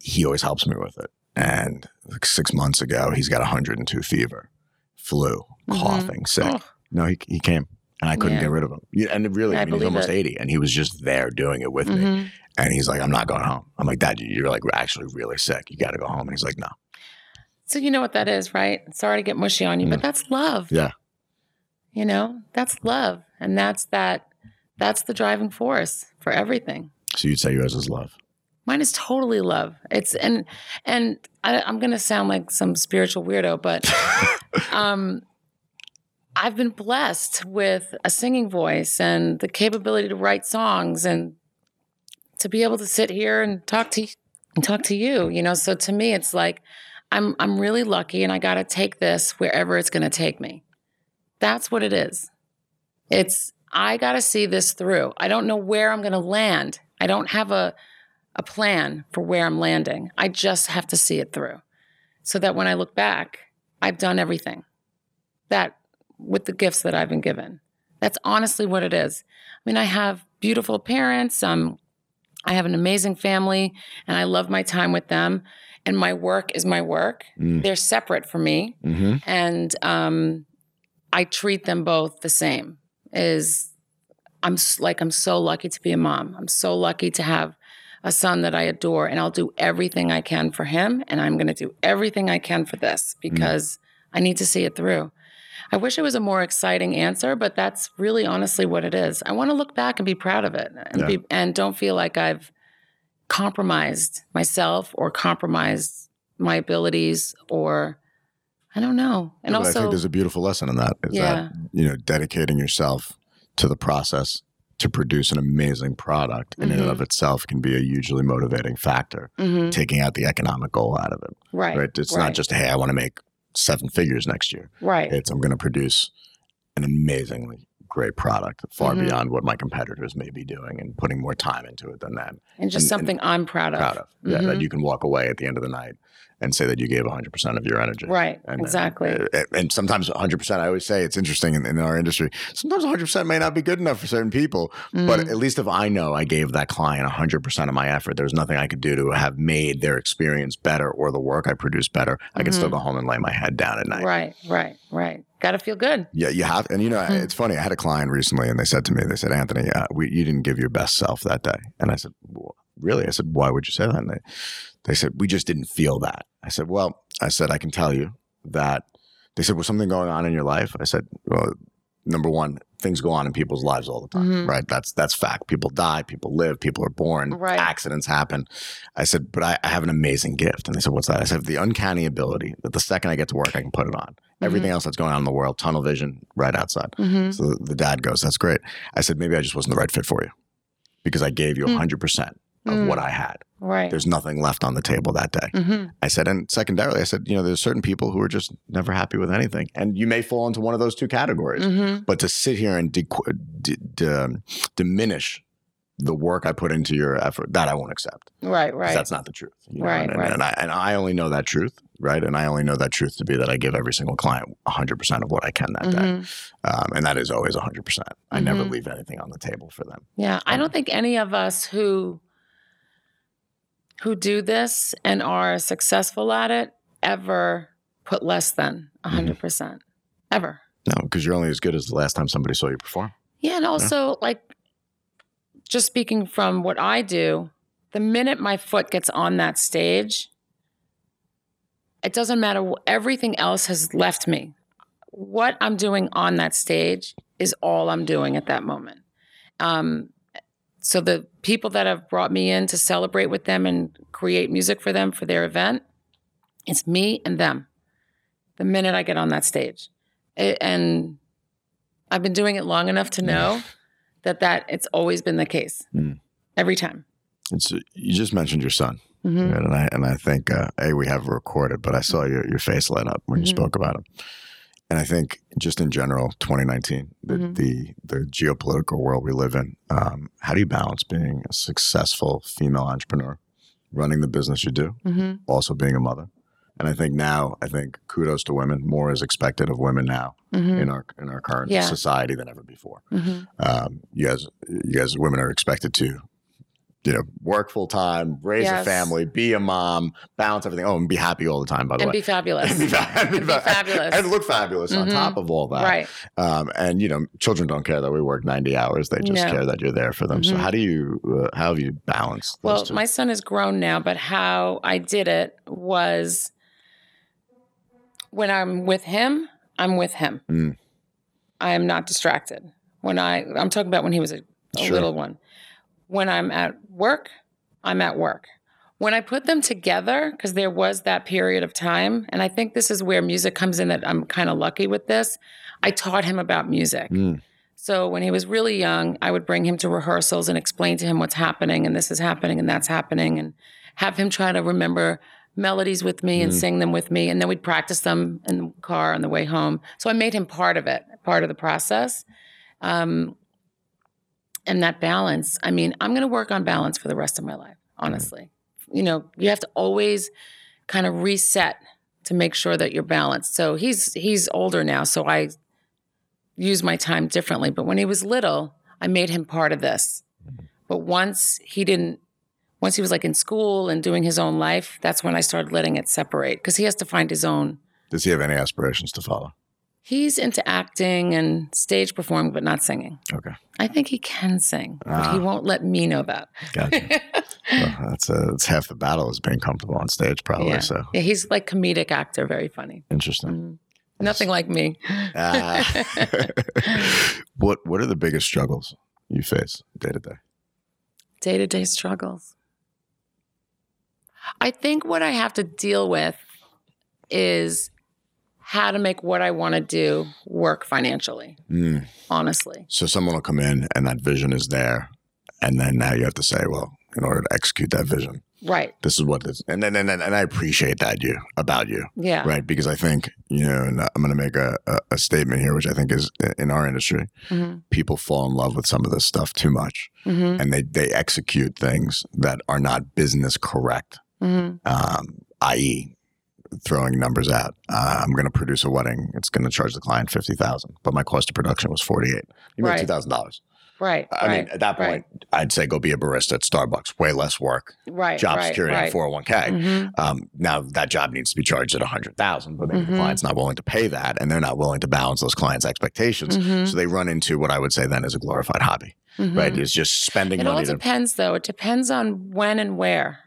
he always helps me with it. And like six months ago, he's got 102 fever, flu, Mhm. coughing, sick. Oh, No, he, he came, and I couldn't Yeah. get rid of him. Yeah, And really, I I mean, he's almost it. 80, and he was just there doing it with me. mhm. And he's like, "I'm not going home." I'm like, "Dad, you're like actually really sick. You got to go home." And he's like, "No." So you know what that is, right? Sorry to get mushy on you, but that's love. Mm. Yeah. You know, that's love, and that's that. That's the driving force for everything. So you'd say yours is love. Mine is totally love. It's and and I, I'm going to sound like some spiritual weirdo, but um, I've been blessed with a singing voice and the capability to write songs and to be able to sit here and talk to and talk to you. You know, so to me, it's like I'm I'm really lucky, and I got to take this wherever it's going to take me. That's what it is. It's I got to see this through. I don't know where I'm going to land. I don't have a a plan for where I'm landing. I just have to see it through. So that when I look back, I've done everything. That with the gifts that I've been given. That's honestly what it is. I mean, I have beautiful parents. Um, I have an amazing family, and I love my time with them. And my work is my work. Mm. They're separate from me Mm-hmm. and um, I treat them both the same. Is I'm like I'm so lucky to be a mom. I'm so lucky to have a son that I adore, and I'll do everything I can for him, and I'm going to do everything I can for this mm. because I need to see it through. I wish it was a more exciting answer, but that's really honestly what it is. I want to look back and be proud of it, and Yeah. be, and don't feel like I've compromised myself or compromised my abilities or I don't know. And But I think there's a beautiful lesson in that. Is Yeah. that you know dedicating yourself to the process to produce an amazing product in and Mhm. of itself can be a hugely motivating factor. Mhm. Taking out the economic goal out of it, right, right? It's right, not just hey, I want to make seven figures next year. right, It's I'm going to produce an amazingly great product far Mhm. beyond what my competitors may be doing and putting more time into it than them. and just and- something I'm proud of. Proud of. Yeah, that Mhm. you can walk away at the end of the night and say that you gave 100% of your energy. Right, And, uh, exactly. uh, and sometimes 100%, I always say it's interesting in, in our industry. Sometimes 100% may not be good enough for certain people, but Mm. at least if I know I gave that client 100% of my effort, there's nothing I could do to have made their experience better or the work I produced better. I can still Mhm. go home and lay my head down at night. right, right, right. Got to feel good. Yeah, you have, and you know, Hmm. it's funny. I had a client recently, and they said to me, "They said, Anthony, uh, we, you didn't give your best self that day." And I said, well, "Really?" I said, "Why would you say that?" And they, they said, "We just didn't feel that." I said, "Well," I said, "I can tell you that." They said, "Was something going on in your life?" I said, "Well, number one, things go on in people's lives all the time, Mhm. right? That's that's fact. People die, people live, people are born, Right. accidents happen." I said, "But I, I have an amazing gift," and they said, "What's that?" I said, "The uncanny ability that the second I get to work, I can put it on." Everything else that's going on in the world, tunnel vision, right outside. hmm So the, the dad goes, That's great. I said, Maybe I just wasn't the right fit for you because I gave you Mm. 100% of Mm. what I had. Right. There's nothing left on the table that day. hmm I said, and secondarily, I said, You know, there's certain people who are just never happy with anything. And you may fall into one of those two categories. hmm But to sit here and de- d- d- um, diminish the work I put into your effort, that I won't accept. Right, right. That's not the truth. you know? Right, and, right. And I, and I only know that truth, right? And I only know that truth to be that I give every single client 100% of what I can that day. Mhm. Um, and that is always 100%. I never Mhm. leave anything on the table for them. Yeah, I don't think any of us who who do this and are successful at it ever put less than Mm-hmm. 100 percent ever. No, because you're only as good as the last time somebody saw you perform. Yeah, and also like just speaking from what I do, the minute my foot gets on that stage, it doesn't matter. Everything else has left me. What I'm doing on that stage is all I'm doing at that moment. Um, so the people that have brought me in to celebrate with them and create music for them for their event, it's me and them. The minute I get on that stage, It- and I've been doing it long enough to know that that it's always been the case Mm. every time. It's, you just mentioned your son, Mhm. right? and I and I think uh, a we have recorded, but I saw your your face light up when you Mhm. spoke about him, and I think just in general, 2019, the Mhm. the, the geopolitical world we live in. Um, how do you balance being a successful female entrepreneur, running the business you do, Mhm. also being a mother? And I think now, I think kudos to women. More is expected of women now Mhm. in our in our current Yeah. society than ever before. Mhm. um, you guys, you guys, women are expected to, you know, work full time, raise a family, be a mom, balance everything. Oh, and be happy all the time. By the And way, be fabulous. And be, fa- and be be fabulous. and look fabulous on Mhm. top of all that. right. Um, and you know, children don't care that we work ninety hours; they just No. care that you're there for them. So, Mhm. how do you, uh, how have you balanced? Those Well, two? my son is grown now, but how I did it was when I'm with him, I'm with him. Mm. I am not distracted. When I, I'm talking about when he was a, a Sure. little one. When I'm at work, I'm at work. When I put them together, because there was that period of time, and I think this is where music comes in that I'm kind of lucky with this. I taught him about music. Mm. So when he was really young, I would bring him to rehearsals and explain to him what's happening and this is happening and that's happening and have him try to remember melodies with me and Mm. sing them with me and then we'd practice them in the car on the way home. So I made him part of it, part of the process. Um, and that balance, I mean, I'm going to work on balance for the rest of my life, mm-hmm. honestly. You know, you have to always kind of reset to make sure that you're balanced. So he's he's older now, so I use my time differently. But when he was little, I made him part of this. Mm-hmm. But once he didn't, once he was like in school and doing his own life, that's when I started letting it separate because he has to find his own. Does he have any aspirations to follow? He's into acting and stage performing, but not singing. Okay, I think he can sing, but he Ah. won't let me know that. gotcha. well, that's uh, that's half the battle is being comfortable on stage, probably. yeah. So yeah, he's like comedic actor, very funny. interesting. Mhm. Nothing like me. Ah. what What are the biggest struggles you face day to day? day to day struggles. I think what I have to deal with is how to make what I want to do work financially, Mm. honestly. So someone will come in and that vision is there, and then now you have to say, well, in order to execute that vision, Right. this is what it is. And then and, and, and I appreciate that you about you, Yeah. right? Because I think you know, and I'm going to make a, a, a statement here, which I think is in our industry, hmm people fall in love with some of this stuff too much, hmm and they they execute things that are not business correct. hmm um, i.e., throwing numbers out. Uh, I'm going to produce a wedding. It's going to charge the client fifty thousand, but my cost of production was forty eight. You make Right. two thousand dollars. Right. I right. mean, at that right. point, I'd say go be a barista at Starbucks. Way less work, right. job right, security, and four hundred one k. Mhm. Um, now that job needs to be charged at a hundred thousand, but maybe Mhm. the client's not willing to pay that, and they're not willing to balance those clients' expectations. Mhm. So they run into what I would say then is a glorified hobby, Mhm. right? Is just spending money It all money. To, depends, though. It depends on when and where.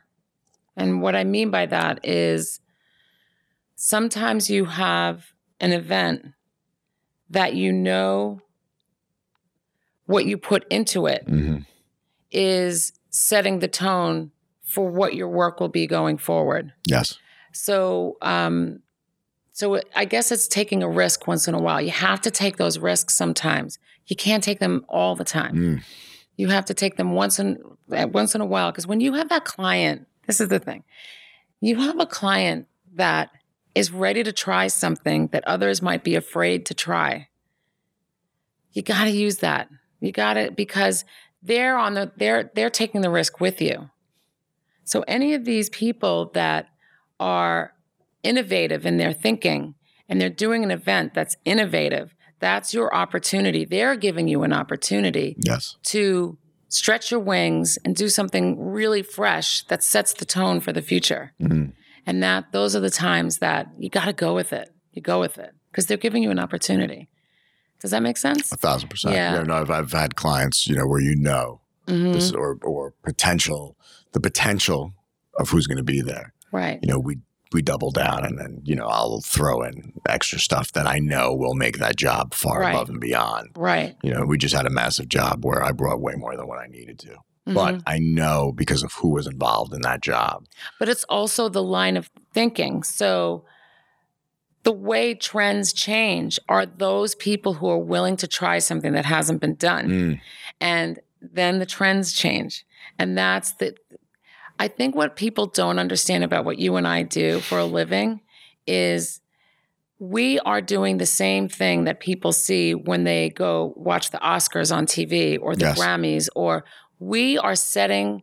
And what I mean by that is sometimes you have an event that you know what you put into it Mhm. is setting the tone for what your work will be going forward. Yes. So, um, so I guess it's taking a risk once in a while. You have to take those risks sometimes. You can't take them all the time. Mm. You have to take them once in once in a while because when you have that client, this is the thing. You have a client that is ready to try something that others might be afraid to try. You got to use that. You got to because they're on the they're they're taking the risk with you. So any of these people that are innovative in their thinking and they're doing an event that's innovative, that's your opportunity. They're giving you an opportunity Yes. to stretch your wings and do something really fresh that sets the tone for the future. Mhm. And that those are the times that you got to go with it. You go with it because they're giving you an opportunity. Does that make sense? A thousand percent. Yeah. Yeah. no, I've, I've had clients, you know, where you know Mhm. this or or potential, the potential of who's going to be there. Right. You know, we we double down and then you know I'll throw in extra stuff that I know will make that job far Right. above and beyond. Right. You know, we just had a massive job where I brought way more than what I needed to. Mhm. But I know because of who was involved in that job. but it's also the line of thinking. So the way trends change are those people who are willing to try something that hasn't been done. Mm, And then the trends change. And that's the I think what people don't understand about what you and I do for a living is we are doing the same thing that people see when they go watch the Oscars on TV or the Yes. Grammys or we are setting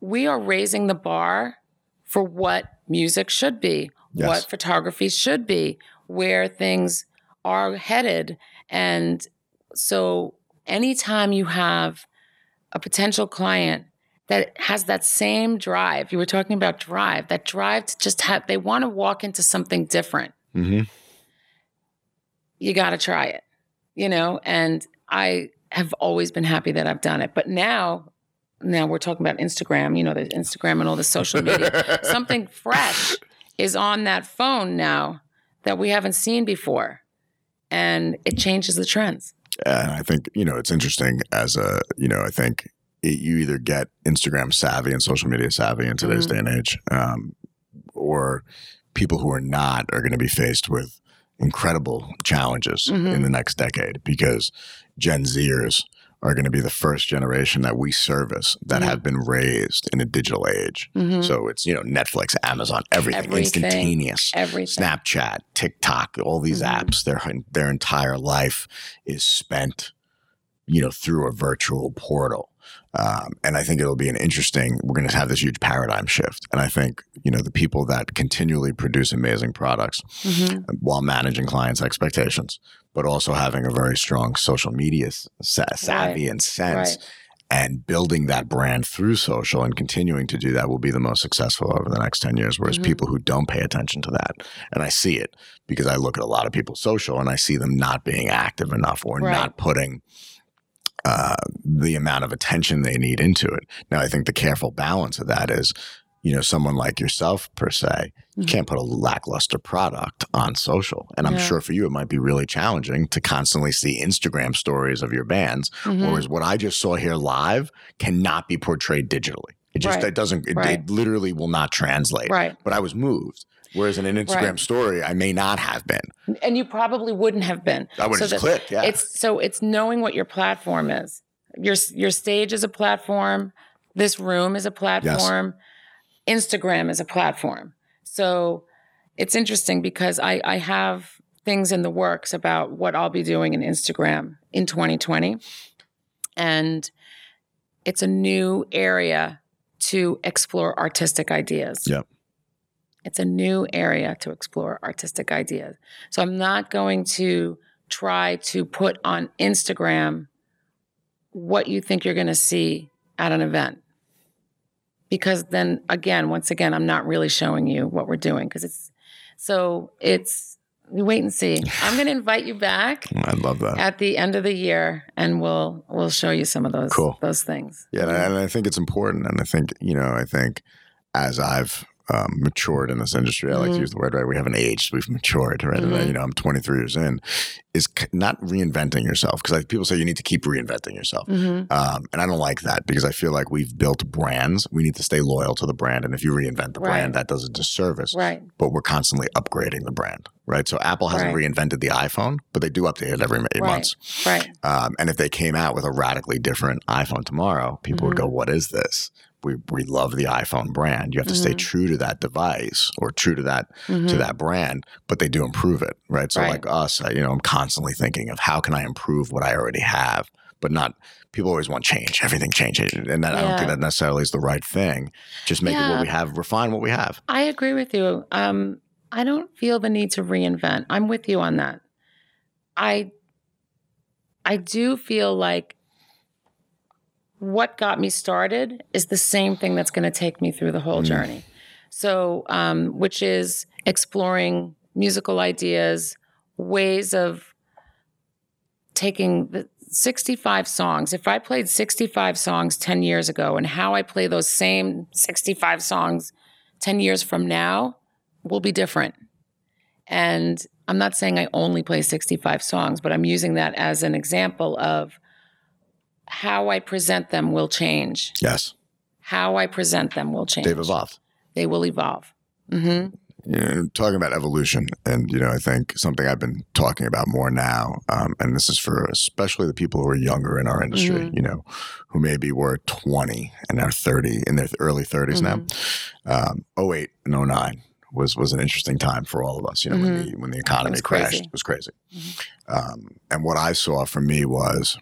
we are raising the bar for what music should be, Yes. what photography should be, where things are headed. And so anytime you have a potential client that has that same drive, you were talking about drive, that drive to just have, they want to walk into something different. hmm You got to try it, you know? And I have always been happy that I've done it. But now, now we're talking about Instagram, you know, the Instagram and all the social media. something fresh is on that phone now that we haven't seen before. And it changes the trends. And I think, you know, it's interesting as a, you know, I think it, you either get Instagram savvy and social media savvy in today's Mhm. day and age, um, or people who are not are going to be faced with incredible challenges Mhm. in the next decade because Gen Zers are going to be the first generation that we service that have been raised in a digital age. Mhm. So it's, you know, Netflix, Amazon, everything, Everything. instantaneous. Everything. Snapchat, TikTok, all these Mhm. apps, their their entire life is spent, you know, through a virtual portal. Um, and I think it'll be an interesting. We're going to have this huge paradigm shift, and I think you know the people that continually produce amazing products Mhm. while managing clients' expectations, but also having a very strong social media sa- savvy and sense. Right. And building that brand through social and continuing to do that will be the most successful over the next 10 years. Whereas Mhm. people who don't pay attention to that, and I see it because I look at a lot of people's social and I see them not being active enough or Right. not putting uh, the amount of attention they need into it. Now, I think the careful balance of that is, you know, someone like yourself per se, you Mhm. can't put a lackluster product on social. And I'm Yeah. sure for you, it might be really challenging to constantly see Instagram stories of your bands Mhm. Whereas what I just saw here live cannot be portrayed digitally. It just Right. it doesn't it, Right. it literally will not translate. Right. But I was moved. Whereas in an Instagram Right. story, I may not have been. And you probably wouldn't have been. I would have So just clicked. Yeah. It's so it's knowing what your platform is. Your your stage is a platform. This room is a platform. yes. Instagram is a platform. So it's interesting because I I have things in the works about what I'll be doing in Instagram in 2020, and it's a new area to explore artistic ideas. Yep. It's a new area to explore artistic ideas. So I'm not going to try to put on Instagram what you think you're going to see at an event. Because then again, once again, I'm not really showing you what we're doing because it's so it's wait and see. I'm going to invite you back I love that. at the end of the year and we'll we'll show you some of those Cool. those things. Yeah, and I think it's important. And I think, you know, I think as I've um, matured in this industry, I like to Mhm. use the word, right? We haven't aged, we've matured, right? And, Mhm. you know, I'm 23 years in, is not reinventing yourself. Because like, people say you need to keep reinventing yourself. Mhm. Um, and I don't like that because I feel like we've built brands. We need to stay loyal to the brand. And if you reinvent the Right. brand, that does a disservice. Right. But we're constantly upgrading the brand, right? So Apple hasn't Right. reinvented the iPhone, but they do update it every eight Right. months. Right. Um, and if they came out with a radically different iPhone tomorrow, people would Mm-hmm. go, "What is this?" We we love the iPhone brand. You have to stay Mhm. true to that device or true to that to Mhm. that brand, but they do improve it, right? So Right. like us, I, you know, I'm constantly thinking of how can I improve what I already have, but not. People always want change, everything changes, and that, I don't think that necessarily is the right thing. Just make it what we have, refine what we have. I agree with you. Um, I don't feel the need to reinvent. I'm with you on that. I I do feel like what got me started is the same thing that's going to take me through the whole Mm. journey. So, um, which is exploring musical ideas, ways of taking the 65 songs. If I played 65 songs 10 years ago and how I play those same 65 songs 10 years from now, will be different. And I'm not saying I only play 65 songs, but I'm using that as an example of how I present them will change. Yes. How I present them will change. They've evolved. They will evolve. Mm-hmm. You know, talking about evolution, and you know, I think something I've been talking about more now, um, and this is for especially the people who are younger in our industry, Mhm. you know, who maybe were 20 and are 30 in their early 30s now. Um, 08 and 09 was was an interesting time for all of us. You know, when the when the economy Mm-hmm. crashed, it was crazy. Mhm. Um, and what I saw for me was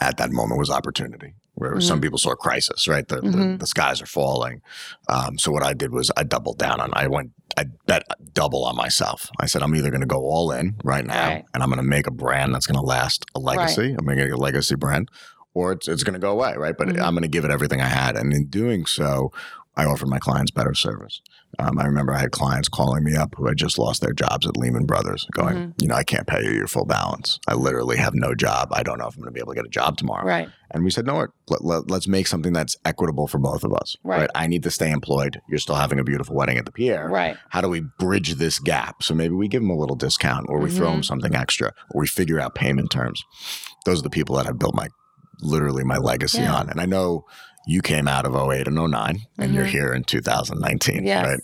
at that moment was opportunity. Where some people saw a crisis, right? The, the, Mhm. the skies are falling. Um, so what I did was I doubled down on. I went. I bet double on myself. I said I'm either going to go all in right now, Right. and I'm going to make a brand that's going to last a legacy. I'm going to get a legacy brand, or it's it's going to go away, right? But Mhm. I'm going to give it everything I had, and in doing so, I offered my clients better service. Um, I remember I had clients calling me up who had just lost their jobs at Lehman Brothers, going, Mm-hmm. you know, I can't pay you your full balance. I literally have no job. I don't know if I'm going to be able to get a job tomorrow. Right. And we said, no. Let, let, let's make something that's equitable for both of us. Right. I need to stay employed. You're still having a beautiful wedding at the pier. Right. How do we bridge this gap? So maybe we give them a little discount, or we throw them Mhm. something extra, or we figure out payment terms. Those are the people that have built my literally my legacy Yeah. on. And I know you came out of 08 and 9 and you're Mhm. here in 2019. Yes. Right.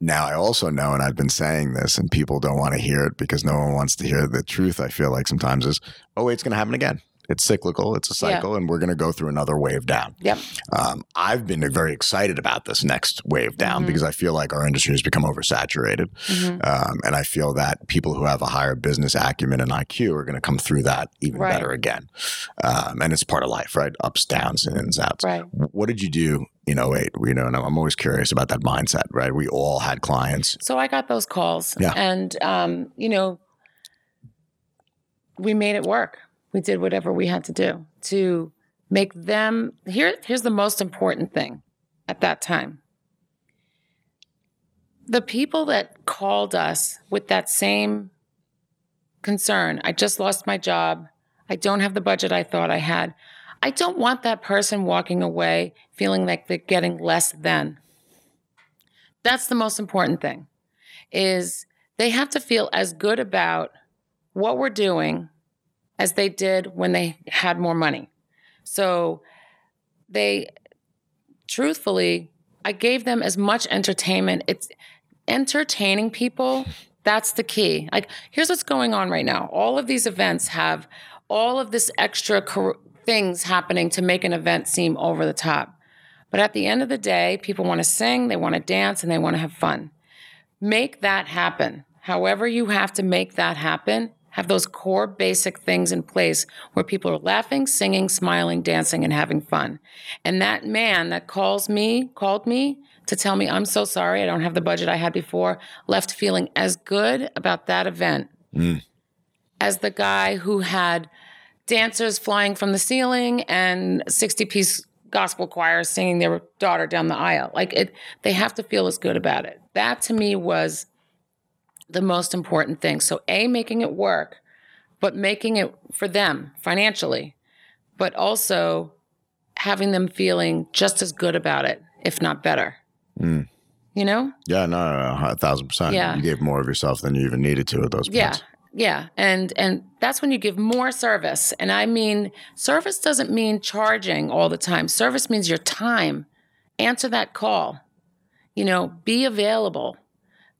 Now I also know, and I've been saying this, and people don't want to hear it because no one wants to hear the truth. I feel like sometimes is, oh, it's going to happen again. It's cyclical. It's a Yeah. cycle, and we're going to go through another wave down. Yep. Um, I've been very excited about this next wave down Mhm. because I feel like our industry has become oversaturated. Mhm. Um, and I feel that people who have a higher business acumen and IQ are going to come through that even Right. better again. Um, and it's part of life, right? Ups, downs, and ins, outs. Right. What did you do in 08? You know, and I'm always curious about that mindset, right? We all had clients. So I got those calls, Yeah. and um, you know, we made it work. We did whatever we had to do to make them. Here, here's the most important thing at that time. The people that called us with that same concern, I just lost my job. I don't have the budget I thought I had. I don't want that person walking away feeling like they're getting less than. That's the most important thing is they have to feel as good about what we're doing as they did when they had more money. So they truthfully, I gave them as much entertainment. It's entertaining people. That's the key. Like, here's what's going on right now. All of these events have all of this extra cor- things happening to make an event seem over the top. But at the end of the day, people want to sing, they want to dance, and they want to have fun. Make that happen. However, you have to make that happen, have those core basic things in place where people are laughing, singing, smiling, dancing, and having fun. And that man that calls me, called me to tell me, I'm so sorry, I don't have the budget I had before, left feeling as good about that event Mm. as the guy who had dancers flying from the ceiling and 60 piece gospel choirs singing their daughter down the aisle. Like it, they have to feel as good about it. That to me was the most important thing. So, A, making it work, but making it for them financially, but also having them feeling just as good about it, if not better. Mm. You know? Yeah, no, no, no, a thousand percent. Yeah. You gave more of yourself than you even needed to at those points. Yeah. Yeah. And and that's when you give more service. And I mean service doesn't mean charging all the time. Service means your time. Answer that call. You know, be available.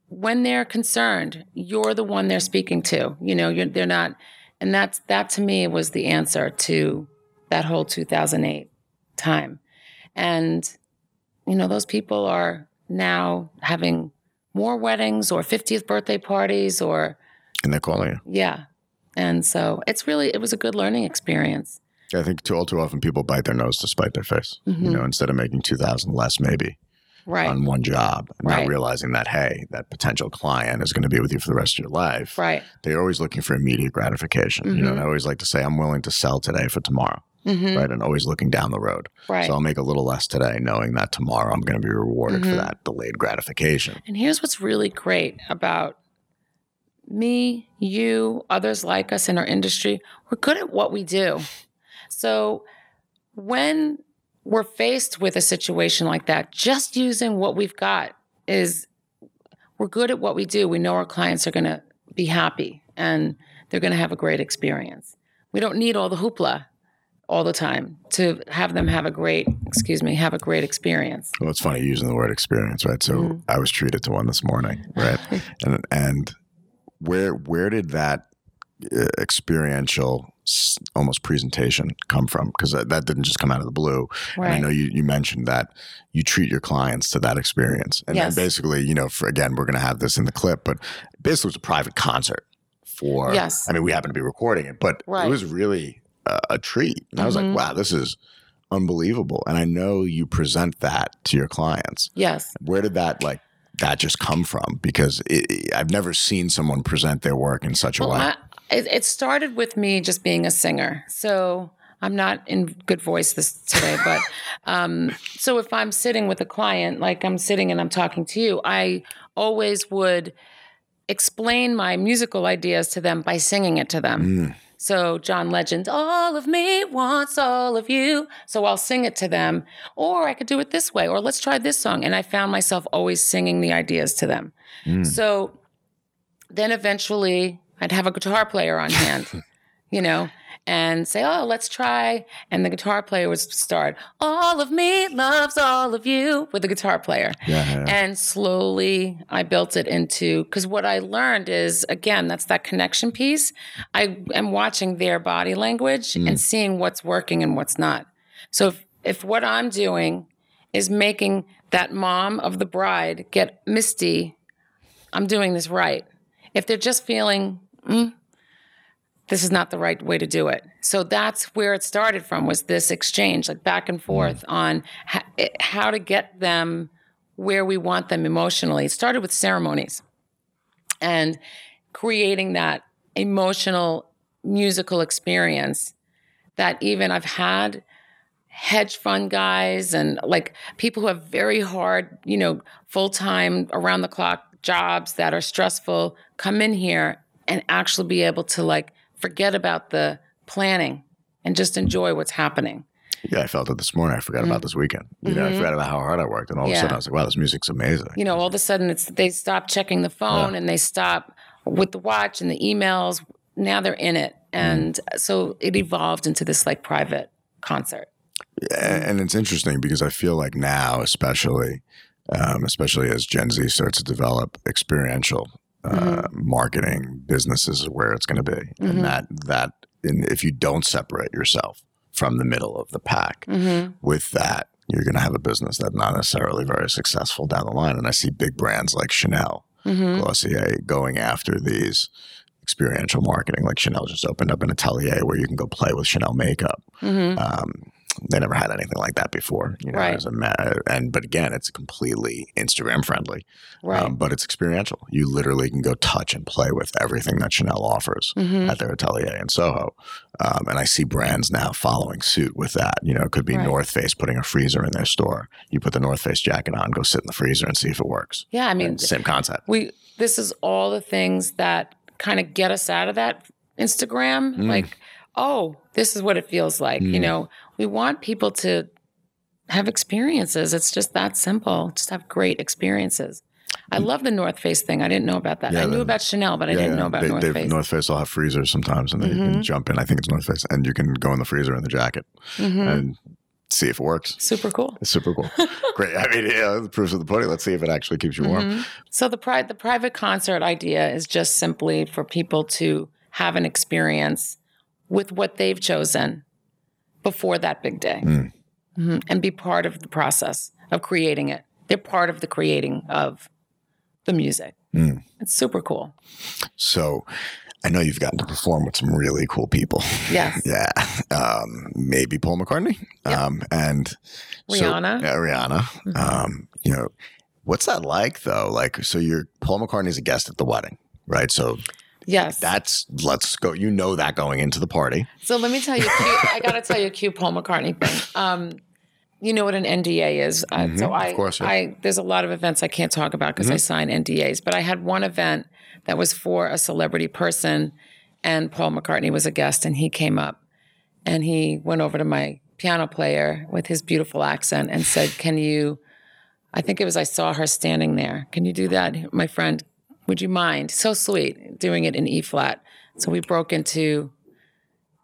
When they're concerned, you're the one they're speaking to. You know, you're they're not and that's that to me was the answer to that whole 2008 time. And you know, those people are now having more weddings or 50th birthday parties or And they're calling you. yeah. And so it's really, it was a good learning experience. I think too all too often people bite their nose to spite their face. You Mhm. know, instead of making two thousand less, maybe Right. on one job, Right. not realizing that hey, that potential client is going to be with you for the rest of your life. right. They're always looking for immediate gratification. You know, and I always like to say, I'm willing to sell today for tomorrow, hmm right? And always looking down the road. Right. So I'll make a little less today, knowing that tomorrow I'm going to be rewarded for Mhm. that delayed gratification. and here's what's really great about me, you, others like us in our industry. We're good at what we do. So when we're faced with a situation like that, just using what we've got is we're good at what we do. We know our clients are going to be happy and they're going to have a great experience. We don't need all the hoopla all the time to have them have a great, excuse me, have a great experience. Well, it's funny using the word experience, right? So Mm. I was treated to one this morning, right? and and where where did that uh, experiential almost presentation come from? Because that, that didn't just come out of the blue. And I know you you mentioned that you treat your clients to that experience, and, Yes. basically, you know, for again, we're going to have this in the clip, but basically, it was a private concert for. Yes. I mean, we happen to be recording it, but Right. it was really a, a treat, and I was like, mm-hmm. wow, this is unbelievable. And I know you present that to your clients Yes. where did that like that just come from because it, i've never seen someone present their work in such a way I, it, it started with me just being a singer. So I'm not in good voice this today, but um, so if I'm sitting with a client, like I'm sitting and I'm talking to you, I always would explain my musical ideas to them by singing it to them. Mm, So John Legend, all of me wants all of you. So I'll sing it to them, or I could do it this way, or let's try this song. And I found myself always singing the ideas to them. mm. So then eventually I'd have a guitar player on hand, you know, and say, oh, let's try. And the guitar player would start, all of me loves all of you with the guitar player. yeah, yeah. And slowly I built it into, because what I learned is, again, that's that connection piece. I am watching their body language mm. and seeing what's working and what's not. So if, if what I'm doing is making that mom of the bride get misty, I'm doing this right. If they're just feeling, mm, this is not the right way to do it. So that's where it started from was this exchange, like back and forth on ha- it- how to get them where we want them emotionally. It started with ceremonies and creating that emotional musical experience that even I've had hedge fund guys and like people who have very hard, you know, full time, around the clock jobs that are stressful come in here and actually be able to like forget about the planning and just enjoy what's happening. yeah i felt it this morning i forgot about this weekend you know i Mhm. forgot about how hard i worked and all of a sudden i was like wow this music's amazing You know, all of a sudden it's they stop checking the phone and they stop with the watch and the emails. Now they're in it. And so it evolved into this like private concert. And it's interesting because i feel like now especially um, especially as gen z starts to develop experiential uh, marketing businesses is where it's going to be Mhm. and that that and if you don't separate yourself from the middle of the pack Mm-hmm. with that, you're going to have a business that's not necessarily very successful down the line. And I see big brands like Chanel, Mm-hmm. Glossier going after these experiential marketing. Like Chanel just opened up an atelier where you can go play with Chanel makeup. Mm-hmm. Um, they never had anything like that before, you know. Right. as a and but again, it's completely Instagram friendly, Right. um, but it's experiential. You literally can go touch and play with everything that Chanel offers mm-hmm. at their atelier in Soho. Um, and I see brands now following suit with that. You know, it could be Right. North Face putting a freezer in their store. You put the North Face jacket on, go sit in the freezer and see if it works. Yeah. I mean, And same concept. we this is all the things that kind of get us out of that Instagram. Mm. Like, oh, this is what it feels like. You Mm. know, we want people to have experiences. It's just that simple. Just have great experiences. I love the North Face thing. I didn't know about that. Yeah, I knew about Chanel, but I Yeah, didn't know about they, North Face. North Face will have freezers sometimes, and they you can jump in. I think it's North Face, and you can go in the freezer in the jacket Mhm. and see if it works. Super cool. It's super cool. Great. I mean, yeah, the proof's of the pudding. Let's see if it actually keeps you warm. Mhm. So the pri- the private concert idea is just simply for people to have an experience with what they've chosen before that big day, Mm. Mhm. and be part of the process of creating it. They're part of the creating of the music. Mm. It's super cool. So, I know you've gotten to perform with some really cool people. Yes. Yeah. Um, maybe Paul McCartney. Yep. Um, and so- Rihanna. yeah, Rihanna. Mhm. Um, you know, what's that like though? Like, so you're Paul McCartney's a guest at the wedding, right? So Yes. that's let's go. You know that going into the party. So let me tell you, cute, I got to tell you a cute Paul McCartney thing. Um, you know what an NDA is. Uh, Mhm, so I, of course, yeah. I, there's a lot of events I can't talk about because I sign NDAs. But I had one event that was for a celebrity person, and Paul McCartney was a guest, and he came up, and he went over to my piano player with his beautiful accent and said, "Can you I think it was I saw her standing there. Can you do that, my friend? Would you mind? So sweet, doing it in E flat. So we broke into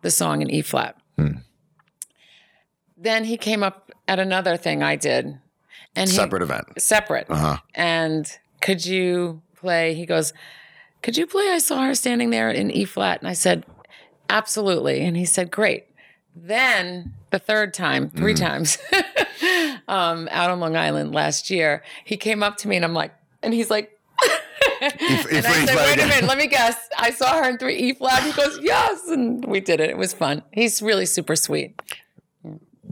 the song in E flat. Then he came up at another thing I did, and he, Separate event. separate. Uh-huh. And could you play? He goes, Could you play? I saw her standing there in E flat. And I said, Absolutely. And he said, Great. Then the third time, three times, um, out on Long Island last year, he came up to me and I'm like, and he's like, and I said, wait a minute, let me guess. I saw her in three E flat. He goes, yes. And we did it. It was fun. He's really super sweet.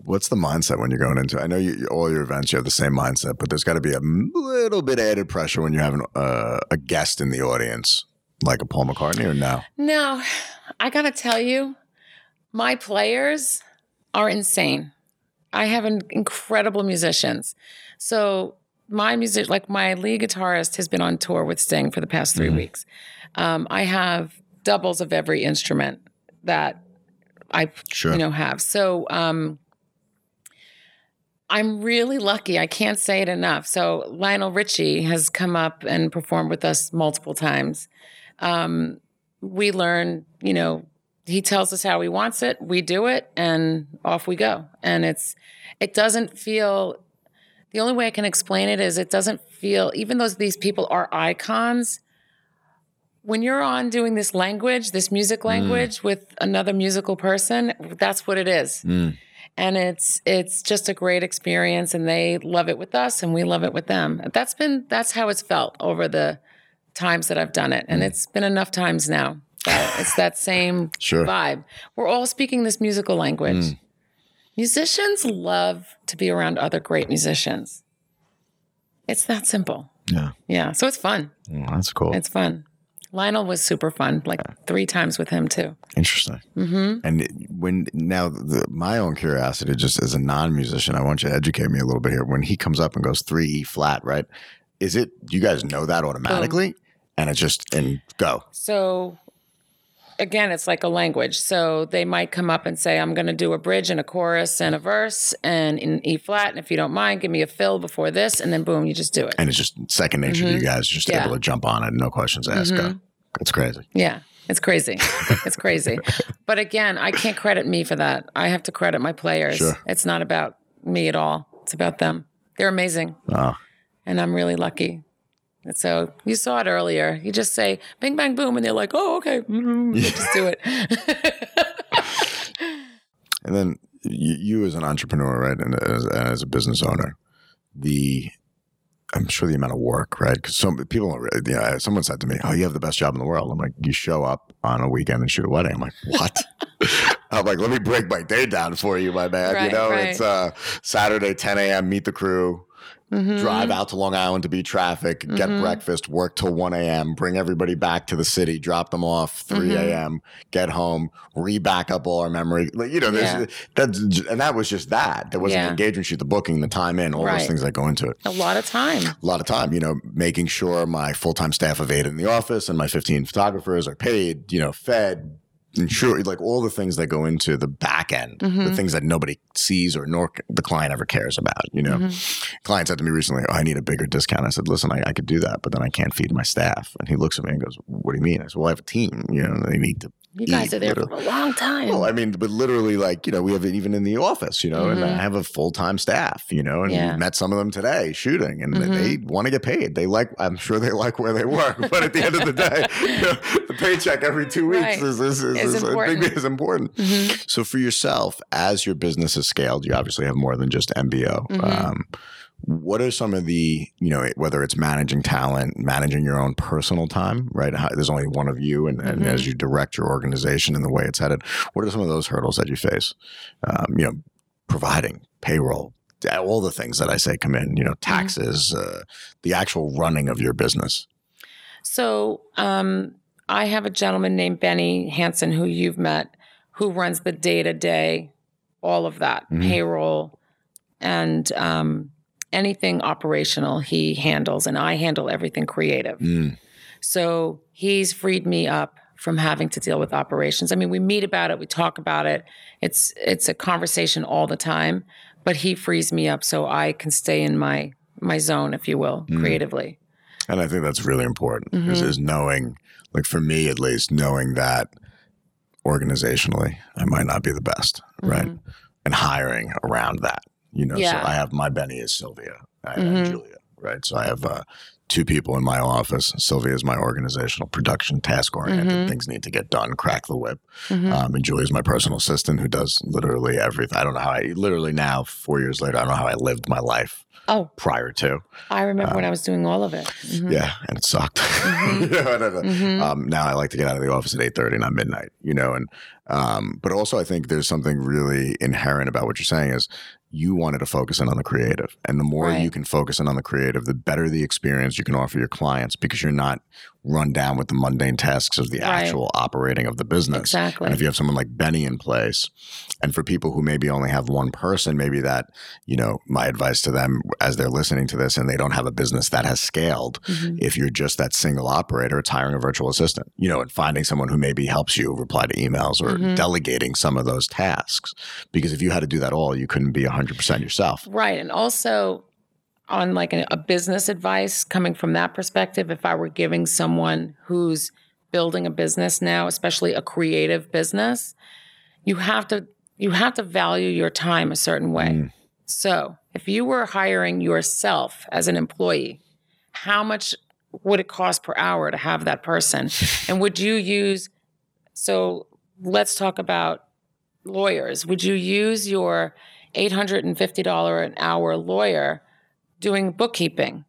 What's the mindset when you're going into? I know you, all your events you have the same mindset, but there's got to be a little bit added pressure when you have an, uh, a guest in the audience, like a Paul McCartney, or no? No, I got to tell you, my players are insane. I have an incredible musicians. So my music, like my lead guitarist, has been on tour with Sting for the past 3 weeks. Um, I have doubles of every instrument that I Sure. you know have. So um, I'm really lucky. I can't say it enough. So Lionel Richie has come up and performed with us multiple times. Um, we learn, you know, he tells us how he wants it, we do it, and off we go. And it's it doesn't feel the only way I can explain it is it doesn't feel even though these people are icons, when you're on doing this language, this music mm. language with another musical person, that's what it is. Mm. And it's it's just a great experience and they love it with us and we love it with them. That's been that's how it's felt over the times that I've done it. And mm. it's been enough times now. that it's that same Sure. vibe. We're all speaking this musical language. Musicians love to be around other great musicians. It's that simple. Yeah, Yeah. So it's fun. Well, that's cool. It's fun. Lionel was super fun, like three times with him too. Interesting. Mm-hmm. And when now the, my own curiosity, just as a non-musician, I want you to educate me a little bit here. When he comes up and goes three E flat, right? Is it you guys know that automatically, and it's just and go? So again, it's like a language. So they might come up and say, I'm going to do a bridge and a chorus and a verse and in E flat. And if you don't mind, give me a fill before this. And then boom, you just do it. And it's just second nature to you guys, just Mm-hmm. Yeah. Mm-hmm. able to jump on it, no questions asked. Go. It's crazy. Yeah. It's crazy. it's crazy. But again, I can't credit me for that. I have to credit my players. Sure. It's not about me at all. It's about them. They're amazing. Oh, And I'm really lucky. And so you saw it earlier. You just say bing, bang, boom. And they're like, oh, okay. Mm, Just do it. and then you, you as an entrepreneur, right, and as, as a business owner, the I'm sure the amount of work, right? Because some people, don't really, you know, someone said to me, "Oh, you have the best job in the world." I'm like, "You show up on a weekend and shoot a wedding." I'm like, "What?" I'm like, "Let me break my day down for you, my man." you know, right. it's uh, Saturday, 10 a.m. Meet the crew. Mm-hmm. Drive out to Long Island to beat traffic, get breakfast, work till 1 a.m., bring everybody back to the city, drop them off 3 Mm-hmm. a.m., get home, re back up all our memory. Like, you know, there's, Yeah. that's, and that was just that. There wasn't Yeah. the engagement sheet, the booking, the time in, all those things that go into it A lot of time. a lot of time, you know, making sure my full time staff of eight in the office and my 15 photographers are paid, you know, fed, ensure like all the things that go into the back end, Mm-hmm. the things that nobody sees or nor the client ever cares about, you know. Mm-hmm. Client said to me recently, oh, I need a bigger discount. I said, listen, I, I could do that, but then I can't feed my staff. And he looks at me and goes, what do you mean? I said, well, I have a team, you know, they need to You guys are there for a long time. Well, I mean, but literally, like, you know, we have it even in the office, you know, and I have a full time staff, you know, and Mm-hmm. Yeah. Mm-hmm. met some of them today shooting and they want to get paid. They like, I'm sure they like where they work, but at the end of the day, you know, the paycheck every two weeks Right. is, is, is, Is is, important. Mm-hmm. Is important. So for yourself, as your business has scaled, you obviously have more than just MBO. Mm-hmm. Um, what are some of the, you know, whether it's managing talent, managing your own personal time, right? How, there's only one of you, and, and Mm-hmm. as you direct your organization and the way it's headed, what are some of those hurdles that you face? Um, you know, providing payroll, all the things that I say come in, you know, Mm-hmm. taxes, uh, the actual running of your business. So um, I have a gentleman named Benny Hanson who you've met, who runs the day to day, all of that Mhm. payroll and um, anything operational. He handles, and I handle everything creative. Mm. So he's freed me up from having to deal with operations. I mean, we meet about it, we talk about it. It's it's a conversation all the time, but he frees me up so I can stay in my my zone, if you will, Mm. creatively. And I think that's really important Mhm. is, is knowing, like for me at least, knowing that organizationally I might not be the best, right? Mhm. And hiring around that. You know, Yeah. so I have my Benny is Sylvia I Mhm. and Julia, right? So I have uh, two people in my office. Sylvia is my organizational production, task oriented. Mhm. Things need to get done, crack the whip. Mhm. Um, and Julia's my personal assistant who does literally everything. I don't know how I, literally now, four years later, I don't know how I lived my life oh, prior to. I remember when I was doing all of it. Mhm. Um, Yeah, and it sucked. Mhm. You know, and, uh, Mhm. um, now I like to get out of the office at eight thirty, not midnight. You know, and um, but also I think there's something really inherent about what you're saying is you wanted to focus in on the creative, and the more Right. you can focus in on the creative, the better the experience you can offer your clients because you're not run down with the mundane tasks of the Right. actual operating of the business. Exactly. And if you have someone like Benny in place, and for people who maybe only have one person, maybe that, you know, my advice to them as they're listening to this and they don't have a business that has scaled, Mhm. if you're just that single operator, it's hiring a virtual assistant, you know, and finding someone who maybe helps you reply to emails or Mhm. delegating some of those tasks. Because if you had to do that all, you couldn't be 100% yourself. Right. And also on like a, a business advice coming from that perspective, if I were giving someone who's building a business now, especially a creative business, you have to you have to value your time a certain way. Mm. So if you were hiring yourself as an employee, how much would it cost per hour to have that person? and would you use so let's talk about lawyers. Would you use your $850 an hour lawyer doing bookkeeping?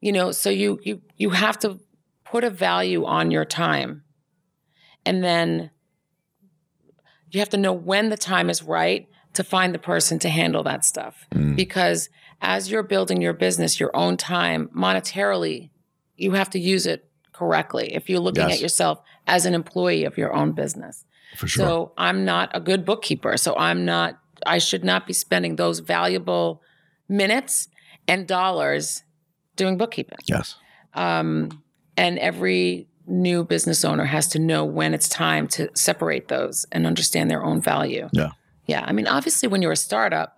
You know, so you you you have to put a value on your time. And then you have to know when the time is right to find the person to handle that stuff. Mm. Because as you're building your business, your own time, monetarily, you have to use it correctly if you're looking Yes. at yourself as an employee of your own business. For sure. So I'm not a good bookkeeper. So I'm not, I should not be spending those valuable minutes and dollars doing bookkeeping. yes. Um, and every new business owner has to know when it's time to separate those and understand their own value. Yeah. Yeah. I mean, obviously, when you're a startup,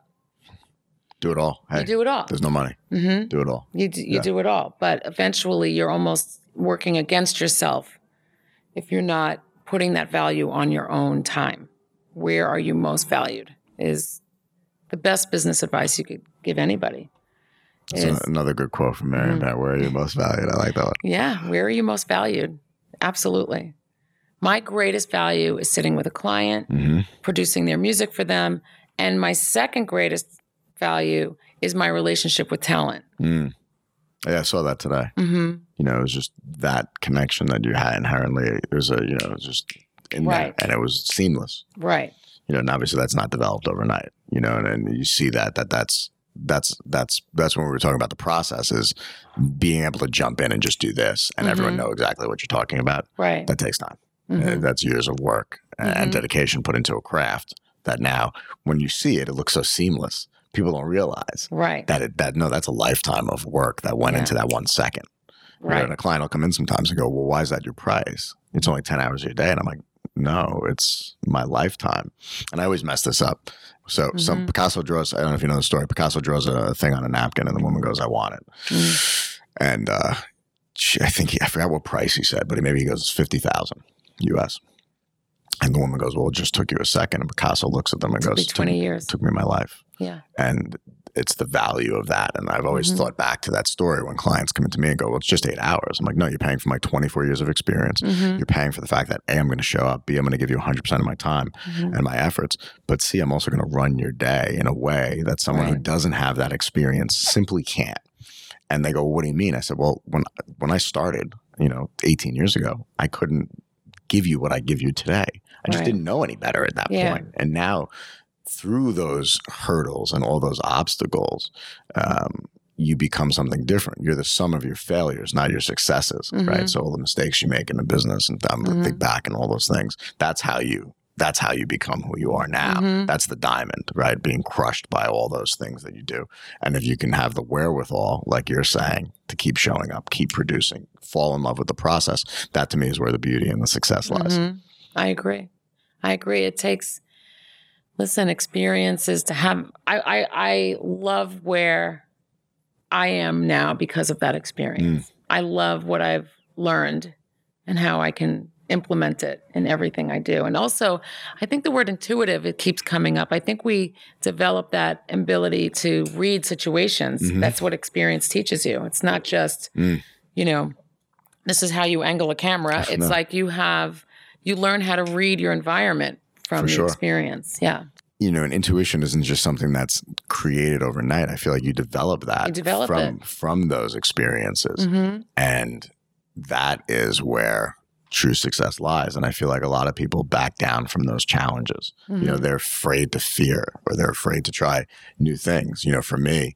Do it all. Hey, you do it all. there's no money. Mm-hmm. Do it all. You, do, you Yeah. do it all. But eventually, you're almost working against yourself if you're not putting that value on your own time. Where are you most valued? Is the best business advice you could give anybody. That's Is, another good quote from Marianne Mhm. Bennett. Where are you most valued? I like that one. yeah, where are you most valued? Absolutely. My greatest value is sitting with a client, hmm producing their music for them. And my second greatest value is my relationship with talent. Mm. Yeah, I saw that today. hmm you know, it was just that connection that you had inherently. It was a, you know, it was just in Right. there and it was seamless, Right. you know, and obviously that's not developed overnight, you know, and, and you see that, that that's, that's, that's, that's when we were talking about the process is being able to jump in and just do this and everyone Mhm. know exactly what you're talking about. Right. That takes time. Uh, That's years of work and- and dedication put into a craft that now when you see it, it looks so seamless. People don't realize Right. that it, that no, that's a lifetime of work that went Yeah. into that one second. You know, Right. and a client will come in sometimes and go, Well, why is that your price? It's only 10 hours a day. And I'm like, No, it's my lifetime. And I always mess this up. So some Mhm. Picasso draws, I don't know if you know the story. Picasso draws a thing on a napkin and the woman goes, I want it. Mm. And uh, she, I think he, I forgot what price he said, but maybe he goes, 50,000 US. And the woman goes, Well, it just took you a second. And Picasso looks at them and Took goes, 20 took, years. took me my life Yeah. and it's the value of that. And I've always Mhm. thought back to that story when clients come into me and go, "Well, it's just eight hours." I'm like, "No, you're paying for my 24 years of experience. hmm You're paying for the fact that a, I'm going to show up. B, I'm going to give you 100 percent of my time hmm and my efforts. But C, I'm also going to run your day in a way that someone who doesn't have that experience simply can't." And they go, well, "What do you mean?" I said, "Well, when when I started, you know, 18 years ago, I couldn't give you what I give you today. I just Right. didn't know any better at that Yeah. point. And now, through those hurdles and all those obstacles, um, you become something different. You're the sum of your failures, not your successes, right? Mhm. So all the mistakes you make in the business and um, Mhm. think back and all those things. That's how you. That's how you become who you are now. Mhm. That's the diamond, right? Being crushed by all those things that you do. And if you can have the wherewithal, like you're saying, to keep showing up, keep producing, fall in love with the process, that to me is where the beauty and the success lies. Mhm. I agree. I agree. It takes, listen, experiences to have. I, I, I love where I am now because of that experience. I love what I've learned and how I can implement it in everything I do. And also, I think the word intuitive it keeps coming up. I think we develop that ability to read situations. Mhm. That's what experience teaches you. It's not just, Mm. you know, this is how you angle a camera. It's No. like you have you learn how to read your environment from For the sure. experience. Yeah. you know, and intuition isn't just something that's created overnight. I feel like you develop that You develop from it. from those experiences, hmm and that is where true success lies. And I feel like a lot of people back down from those challenges. You know, Mm-hmm. they're afraid to fear or they're afraid to try new things. You know, for me,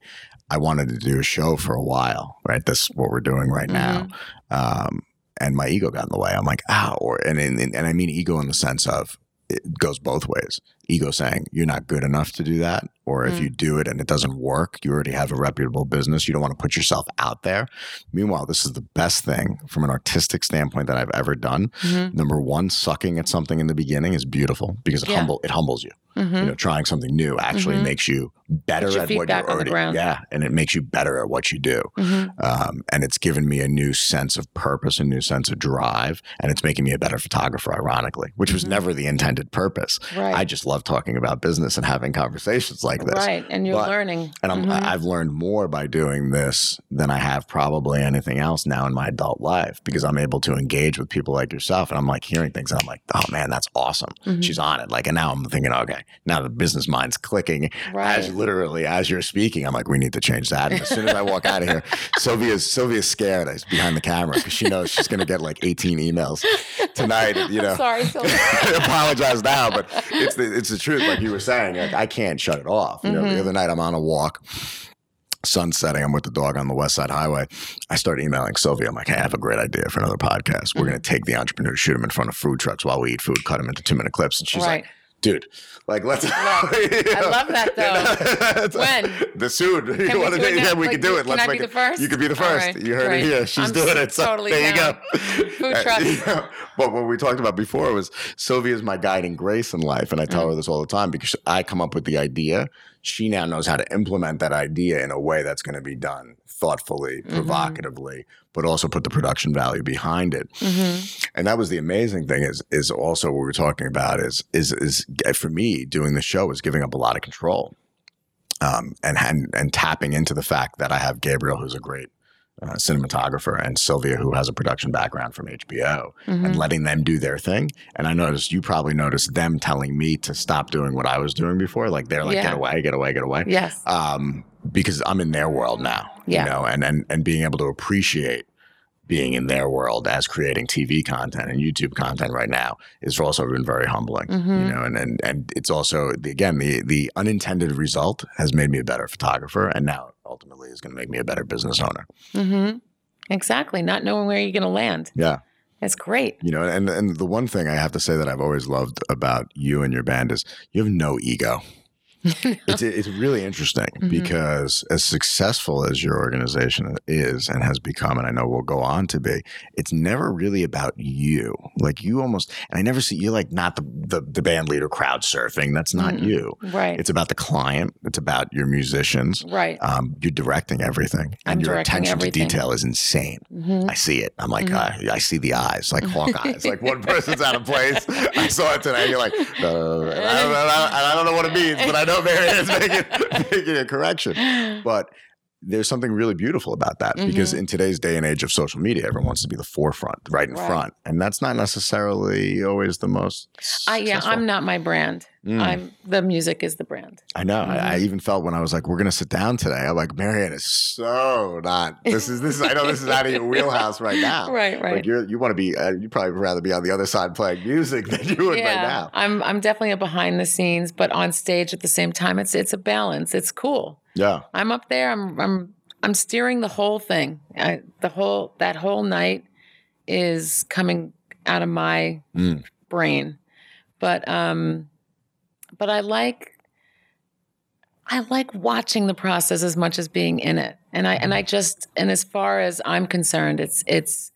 I wanted to do a show for a while, right? That's what we're doing right now. Um, and my ego got in the way. I'm like, ah, or and and, and I mean ego in the sense of it goes both ways. Ego saying you're not good enough to do that, or if Mm. you do it and it doesn't work, you already have a reputable business. You don't want to put yourself out there. Meanwhile, this is the best thing from an artistic standpoint that I've ever done. hmm Number one, sucking at something in the beginning is beautiful because it Yeah. humble it humbles you. hmm You know, trying something new actually Mhm. makes you better at what you're already. Yeah, and it makes you better at what you do hmm um, and it's given me a new sense of purpose, a new sense of drive, and it's making me a better photographer. Ironically, which was Mhm. never the intended purpose. Right. I just love talking about business and having conversations like this. Right. And you're But- learning. And I'm, Mhm. I've learned more by doing this than I have probably anything else now in my adult life because I'm able to engage with people like yourself. And I'm like hearing things. And I'm like, oh man, that's awesome. Mhm. She's on it. Like, and now I'm thinking, okay, now the business mind's clicking right. as literally as you're speaking, I'm like, we need to change that. And as soon as I walk out of here, Sylvia's Sylvia's scared. She's behind the camera because she knows she's going to get like 18 emails tonight. You know, sorry, Sylvia. I apologize now, but it's the it's the truth. Like you were saying, like I can't shut it off. You know, Mhm. the other night I'm on a walk. Sun setting. I'm with the dog on the West Side Highway. I start emailing Sylvia. I'm like, hey, I have a great idea for another podcast. We're Mhm. going to take the entrepreneur, shoot him in front of food trucks while we eat food, cut him into two minute clips. And she's right. like, dude, like let's. I love that, though. When? the soon. You Can wanna do it do- yeah, we Like, can do it. can Let's I be make the first? You could be the first. right, You heard great. it here. She's I'm doing it. So totally there down. you go. Food Uh, you know, but what we talked about before was Sylvia's my guiding grace in life, and I tell Mm. her this all the time because I come up with the idea. She now knows how to implement that idea in a way that's going to be done thoughtfully, Mhm. provocatively, but also put the production value behind it. Hmm and that was the amazing thing is is also what we were talking about is is is for me doing the show is giving up a lot of control um and and, and tapping into the fact that i have gabriel who's a great uh, cinematographer and sylvia who has a production background from hbo hmm and letting them do their thing. And i noticed you probably noticed them telling me to stop doing what i was doing before like they're like Yeah. get away get away get away. Yes. um, because I'm in their world now, Yeah. you know, and, and, and being able to appreciate being in their world as creating TV content and YouTube content right now is also been very humbling, you Mhm. know, and, and, and it's also, the, again, the, the unintended result has made me a better photographer and now ultimately is going to make me a better business owner. hmm Exactly. Not knowing where you're going to land. Yeah. It's great. You know, and, and the one thing I have to say that I've always loved about you and your band is you have no ego. It's it's really interesting Mhm. because as successful as your organization is and has become, and I know will go on to be, it's never really about you. Like you almost, and I never see you like not the the, the band leader crowd surfing. That's not Mm-mm. you. right. It's about the client. It's about your musicians. right. Um, you're directing everything, and I'm your attention everything. to detail is insane. hmm I see it. I'm like, Mhm. uh, I see the eyes, like hawk eyes. Like one person's out of place. I saw it today. You're like, uh, and I, don't, know- I don't know what it means, but I know Marianne is making, making a correction. But there's something really beautiful about that because Mhm. in today's day and age of social media, everyone wants to be the forefront, right in Right. front, and that's not necessarily always the most. I, yeah. I'm not my brand. Mm. I'm the music is the brand. I know. I, I Mhm. even felt when I was like, "We're gonna sit down today." I'm like, "Marianne is so not. This is this is. I know this is out of your wheelhouse right now. Right, right. Like you're, you want to be, uh, you probably rather be on the other side playing music than you would right now. I'm I'm definitely a behind the scenes, but on stage at the same time. It's it's a balance. It's cool. Yeah, I'm up there. I'm I'm I'm steering the whole thing. I, the whole that whole night is coming out of my Mm. brain, but um, but I like I like watching the process as much as being in it, and I and I just and as far as I'm concerned, it's it's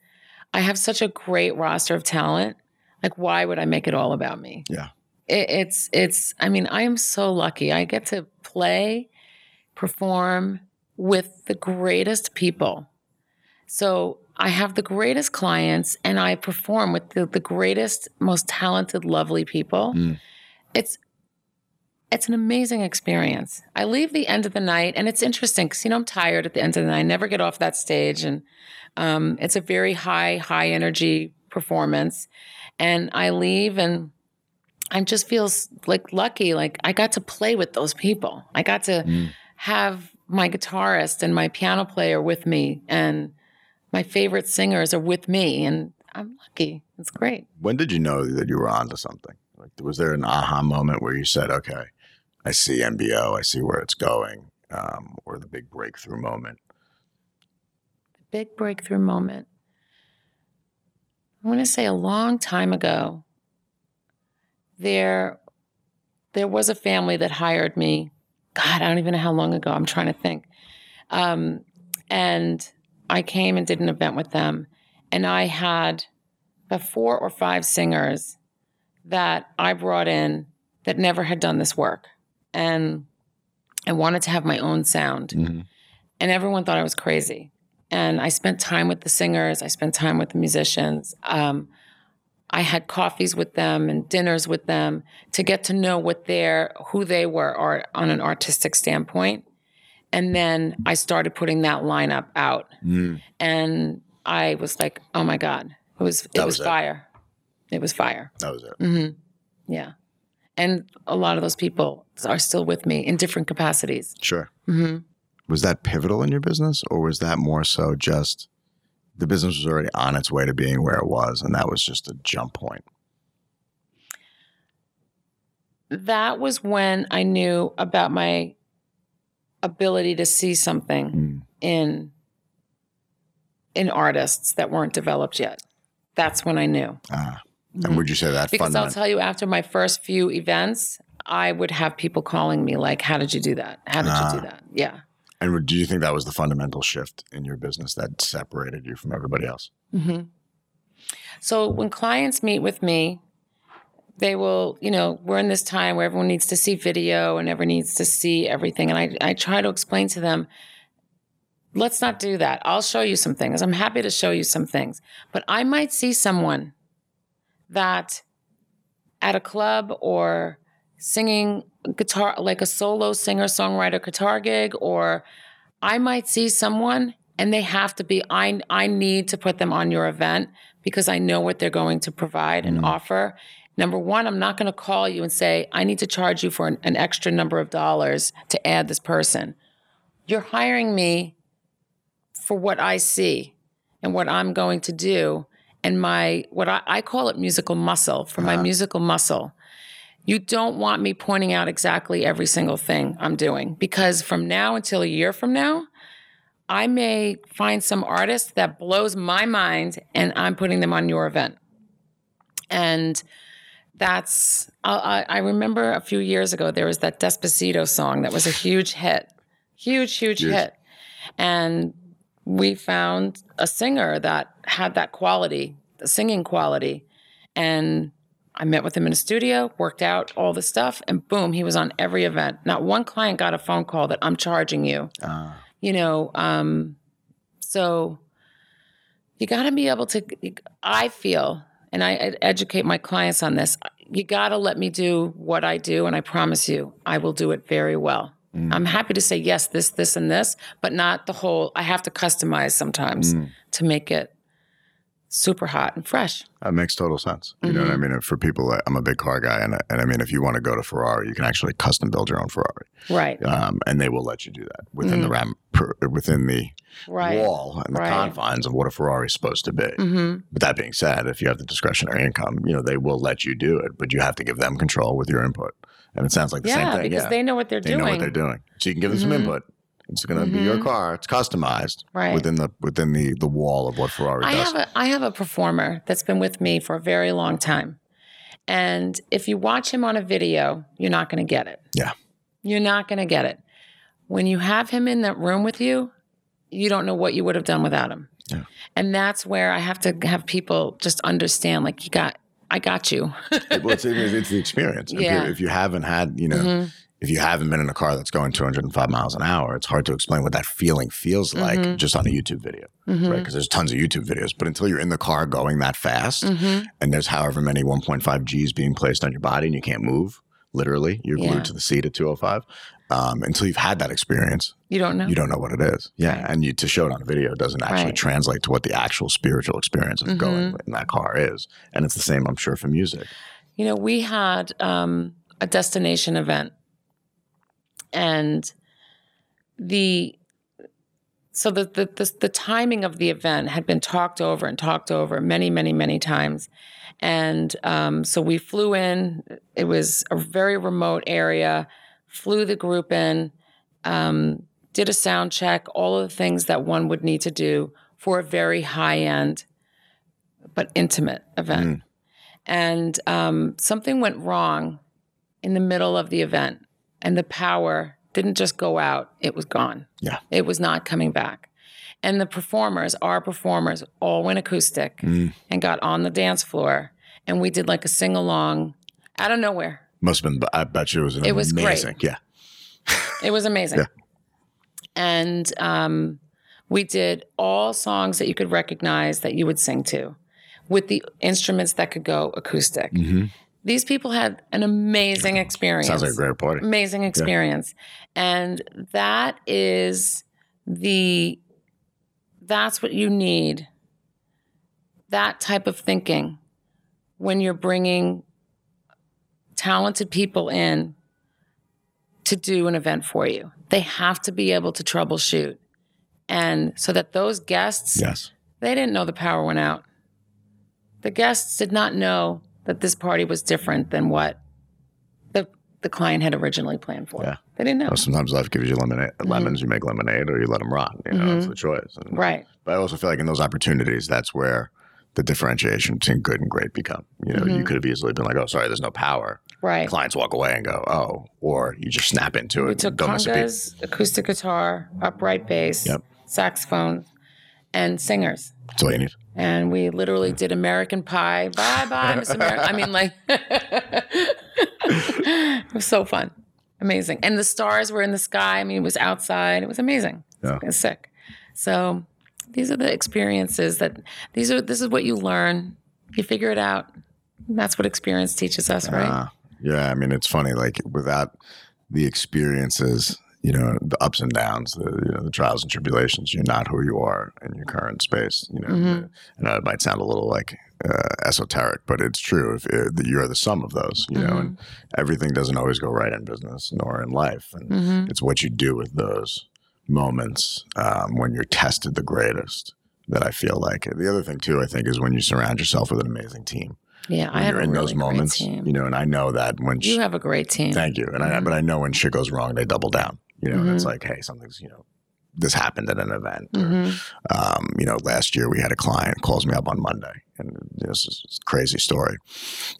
I have such a great roster of talent. Like, why would I make it all about me? Yeah. It, it's it's. I mean, I am so lucky. I get to play, perform, with the greatest people. So I have the greatest clients and I perform with the, the greatest, most talented, lovely people. Mm. It's it's an amazing experience. I leave the end of the night, and it's interesting because you know I'm tired at the end of the night. I never get off that stage, and um, it's a very high, high energy performance. And I leave, and I just feels like lucky. Like I got to play with those people. I got to Mm. have my guitarist and my piano player with me, and my favorite singers are with me, and I'm lucky. It's great. When did you know that you were onto something? Like, was there an aha moment where you said, "Okay, I see MBO, I see where it's going," um, or the big breakthrough moment? The big breakthrough moment. I want to say a long time ago, there, there was a family that hired me. God, I don't even know how long ago. I'm trying to think. Um, and I came and did an event with them, and I had four or five singers that I brought in that never had done this work, and I wanted to have my own sound Mhm. and everyone thought I was crazy. And I spent time with the singers, I spent time with the musicians. Um, I had coffees with them and dinners with them to get to know what their who they were or on an artistic standpoint. And then I started putting that lineup out, Mm. and I was like, "Oh my god, it was it was, was it. fire! It was fire!" That was it. hmm Yeah, and a lot of those people are still with me in different capacities. Sure. hmm Was that pivotal in your business, or was that more so just the business was already on its way to being where it was, and that was just a jump point? that was when I knew about my ability to see something Mm. in in artists that weren't developed yet. That's when I knew. Ah. Mhm. And would you say that Because I'll tell you, after my first few events, I would have people calling me like, "How did you do that? How did Ah. you do that?" Yeah. And would- do you think that was the fundamental shift in your business that separated you from everybody else? hmm So when clients meet with me, they will, you know, we're in this time where everyone needs to see video and everyone needs to see everything. And I, I try to explain to them, let's not do that. I'll show you some things. I'm happy to show you some things. But I might see someone that at a club or singing guitar, like a solo singer songwriter guitar gig, or I might see someone and they have to be, I, I need to put them on your event because I know what they're going to provide and Mm. offer. Number one, I'm not going to call you and say, I need to charge you for an, an extra number of dollars to add this person. You're hiring me for what I see and what I'm going to do and my what I, I call it musical muscle for my Uh-huh. musical muscle. You don't want me pointing out exactly every single thing I'm doing because from now until a year from now, I may find some artist that blows my mind and I'm putting them on your event. And that's, I, I remember a few years ago, there was that Despacito song that was a huge hit, huge, huge Huge. hit. And we found a singer that had that quality, the singing quality. And I met with him in a studio, worked out all the stuff, and boom, he was on every event. Not one client got a phone call that I'm charging you Ah. you know um so you got to be able to i feel and i ed- educate my clients on this you got to let me do what i do and i promise you i will do it very well Mm. i'm happy to say yes this this and this but not the whole i have to customize sometimes Mm. to make it super hot and fresh That makes total sense. You know what I Mm-hmm. mean? For people, I'm a big car guy, and and I mean, if you want to go to Ferrari, you can actually custom build your own Ferrari, right um, and they will let you do that within the ram, per, within the Mm. right wall and the Right. confines of what a Ferrari is supposed to be. hmm But that being said, if you have the discretionary income, you know they will let you do it, but you have to give them control with your input. And it sounds like the yeah same thing. because yeah, they know what they're they doing They know what they're doing, so you can give them some Mhm. input. It's going to be your Mhm. car. It's customized Right. within the within the the wall of what Ferrari does. I does. have a I have a performer that's been with me for a very long time. And if you watch him on a video, you're not going to get it. Yeah. You're not going to get it. When you have him in that room with you, you don't know what you would have done without him. Yeah. And that's where I have to have people just understand like you got I got you. well, it's, it's the experience. If, Yeah. you, if you haven't had, you know, Mhm. If you haven't been in a car that's going 205 miles an hour, it's hard to explain what that feeling feels like Mhm. just on a YouTube video, Mhm. right? Because there's tons of YouTube videos, but until you're in the car going that fast, Mhm. and there's however many 1.5 G's being placed on your body, and you can't move. Literally, you're glued Yeah. to the seat at 205. Um, until you've had that experience, You don't know. you don't know what it is. Yeah, Right. and you to show it on a video doesn't actually Right. translate to what the actual spiritual experience of going Mhm. in that car is. And it's the same, I'm sure, for music. You know, we had um, a destination event, and the so the, the the the timing of the event had been talked over and talked over many, many, many times, and um, so we flew in. It was a very remote area. Flew the group in, um, did a sound check, all of the things that one would need to do for a very high end, but intimate event Mm. and um, something went wrong in the middle of the event and the power didn't just go out it was gone Yeah. it was not coming back and the performers our performers all went acoustic Mm. and got on the dance floor and we did like a sing-along out of nowhere Must have been, I bet you it was an It was great. amazing. Yeah. It was amazing. Yeah. And um, we did all songs that you could recognize that you would sing to with the instruments that could go acoustic. hmm These people had an amazing experience. Sounds like a great party. amazing experience. And that is the that's what you need. That type of thinking when you're bringing talented people in to do an event for you. They have to be able to troubleshoot. And so that those guests Yes. they didn't know the power went out. The guests did not know that this party was different than what the the client had originally planned for. Yeah. They didn't know. Well, sometimes life gives you lemonade, lemons, you make lemonade, or you let them rot. You know, it's Mhm. the choice. And- Right. But I also feel like in those opportunities, that's where the differentiation between good and great become. You know, you Mhm. could have easily been like, "Oh, sorry, there's no power." Right. Clients walk away and go, "Oh," or you just snap into We it. took a beat. congas, acoustic guitar, upright bass, Yep. saxophone, and singers. That's all you need. And we literally did American Pie. Bye bye, Miss America. I mean, like, it was so fun. Amazing. And the stars were in the sky. I mean, it was outside. It was amazing. Yeah. It was sick. So these are the experiences that these are, this is what you learn. You figure it out. That's what experience teaches us, right? Ah, yeah, I mean, it's funny. Like without the experiences, you know, the ups and downs, the you know, the trials and tribulations, you're not who you are in your current space. You know, Mhm. I know it might sound a little like uh, esoteric, but it's true. If uh, that you're the sum of those, you know, and everything doesn't always go right in business nor in life, and hmm it's what you do with those moments um, when you're tested the greatest. That I feel like. The other thing too, I think, is when you surround yourself with an amazing team. Yeah, I have you're a in really those great moments, team. you know, and I know that when You have a great team. Thank you. And I, Mhm. but I know when shit goes wrong, they double down. You know, and it's Mhm. like, hey, something's you know, this happened at an event. Or, Mhm. um, you know, last year we had a client calls me up on Monday, and this is a crazy story.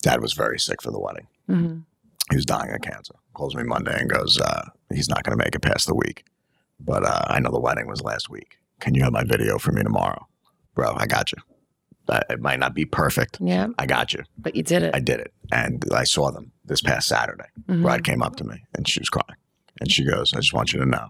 Dad was very sick for the wedding. Mhm. He was dying of cancer. Calls me Monday and goes, uh, he's not going to make it past the week, but uh, I know the wedding was last week. Can you have my video for me tomorrow, bro? I got you. Uh, It might not be perfect. Yeah, I got you. but you did it. I did it, and I saw them this past Saturday. Mhm. Bride came up to me and she was crying. And she goes, I just want you to know.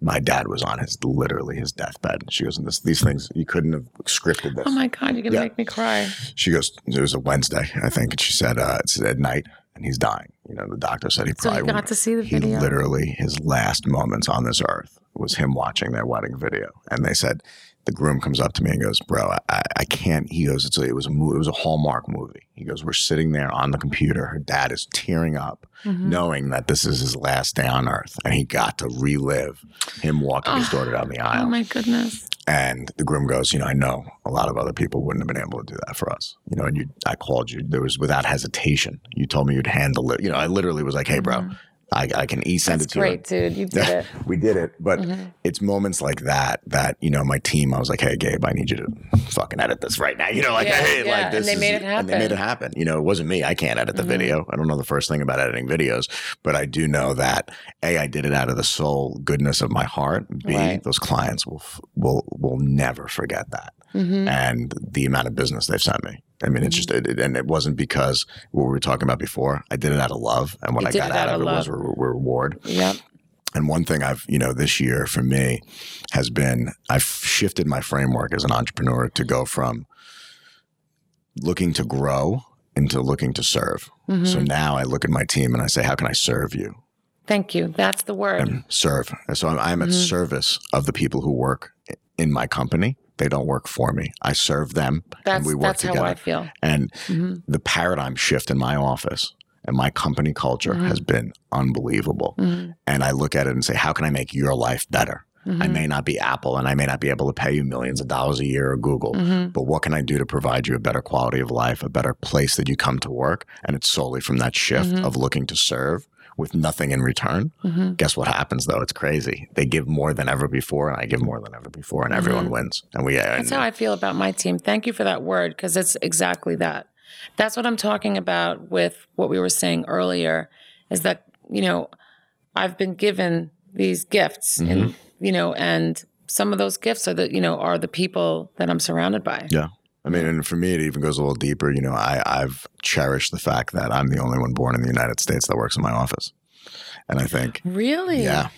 My dad was on his literally his deathbed. And she goes, and this, these things, you couldn't have scripted this. Oh my God, you're going to Yeah. make me cry. She goes, it was a Wednesday, I think. And she said, uh, it's at night and he's dying. You know, the doctor said he So probably you got to see the he video. literally, his last moments on this earth was him watching their wedding video. And they said, the groom comes up to me and goes, "Bro, I- I, can't." He goes, "It's a, it was a movie. It was a Hallmark movie." He goes, "We're sitting there on the computer. Her dad is tearing up, Mhm. knowing that this is his last day on earth, and he got to relive him walking his Oh. daughter down the aisle." Oh my goodness. And the groom goes, "You know, I know a lot of other people wouldn't have been able to do that for us. You know, and you, I called you. There was without hesitation. You told me you'd handle it. You know, I literally was like, "Hey, bro, Mhm. I, I can e send That's it to you. That's great, dude. You did it. we did it, but Mhm. it's moments like that that you know my team. I was like, "Hey, Gabe, I need you to fucking edit this right now." You know, like, Yeah, hey, yeah, like and this. they is- made it And they made happen. it happen. You know, it wasn't me. I can't edit the Mhm. video. I don't know the first thing about editing videos, but I do know that a I did it out of the soul goodness of my heart. B Right. those clients will will will never forget that. Mm-hmm. and the amount of business they've sent me. I mean, it's just, it, and it wasn't because what we were talking about before. I did it out of love, and what You I got out out of it was love. a re- reward. Yep. And one thing I've, you know, this year for me has been I've shifted my framework as an entrepreneur to go from looking to grow into looking to serve. Mm-hmm. So now I look at my team and I say, how can I serve you? Thank you. That's the word. And serve. So I'm, I'm at Mhm. service of the people who work in my company. They don't work for me. I serve them and we work that's together. how I feel. And hmm the paradigm shift in my office and my company culture Mhm. has been unbelievable. hmm And I look at it and say, how can I make your life better? I Mm-hmm. may not be Apple and I may not be able to pay you millions of dollars a year or Google, hmm but what can I do to provide you a better quality of life, a better place that you come to work? And it's solely from that shift Mhm. of looking to serve with nothing in return. hmm Guess what happens though? It's crazy. They give more than ever before, and I give more than ever before, and everyone wins. And we, That's and, how I feel about my team. Thank you for that word because it's exactly that. That's what I'm talking about with what we were saying earlier is that, you know, I've been given these gifts Mm-hmm. and, you know, and some of those gifts are the, you know, are the people that I'm surrounded by. Yeah. I mean, and for me, it even goes a little deeper. You know, I, I've cherished the fact that I'm the only one born in the United States that works in my office. And I think, Really? yeah,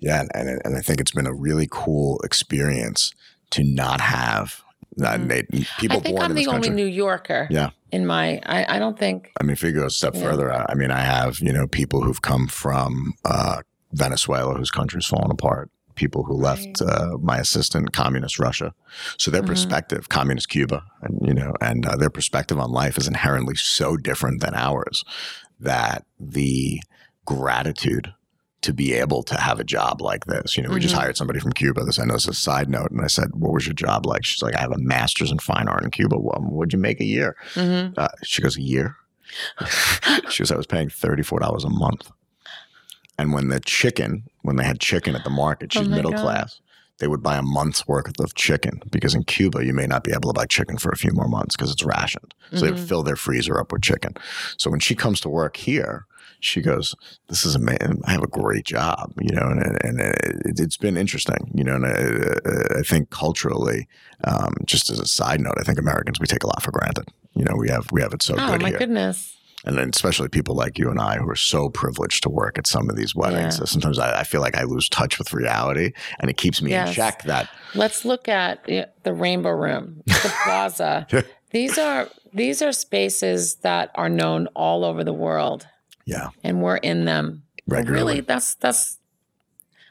yeah. And, and, I think it's been a really cool experience to not have that Mhm. na- people I think born I'm the this only. New Yorker Yeah. in my, I, I don't think, I mean, if you go a step Yeah. further, I, I mean, I have, you know, people who've come from uh, Venezuela whose country's fallen apart, people who left uh, my assistant, communist Russia. So their Mhm. perspective, communist Cuba, and, you know, and uh, their perspective on life is inherently so different than ours that the gratitude to be able to have a job like this. You know, we just Mhm. hired somebody from Cuba. This I know is a side note, and I said, "What was your job like?" She's like, "I have a master's in fine art in Cuba." Well, what'd you make a year? hmm Uh, she goes, a year? she goes, I was paying $34 a month. And when the chicken, when they had chicken at the market, she's Oh middle God. class, they would buy a month's worth of chicken because in Cuba, you may not be able to buy chicken for a few more months because it's rationed. So they would Mhm. fill their freezer up with chicken. So when she comes to work here, she goes, "This is amazing. I have a great job, you know." And, and it, it's been interesting, you know. And I, I think culturally, um, just as a side note, I think Americans we take a lot for granted. You know, we have we have it so oh good my here, goodness. And then especially people like you and I who are so privileged to work at some of these weddings. Yeah. So sometimes I, I feel like I lose touch with reality, and it keeps me in check. That Let's look at the Rainbow Room, the Plaza. These are these are spaces that are known all over the world, yeah, and we're in them. Regularly Really, that's that's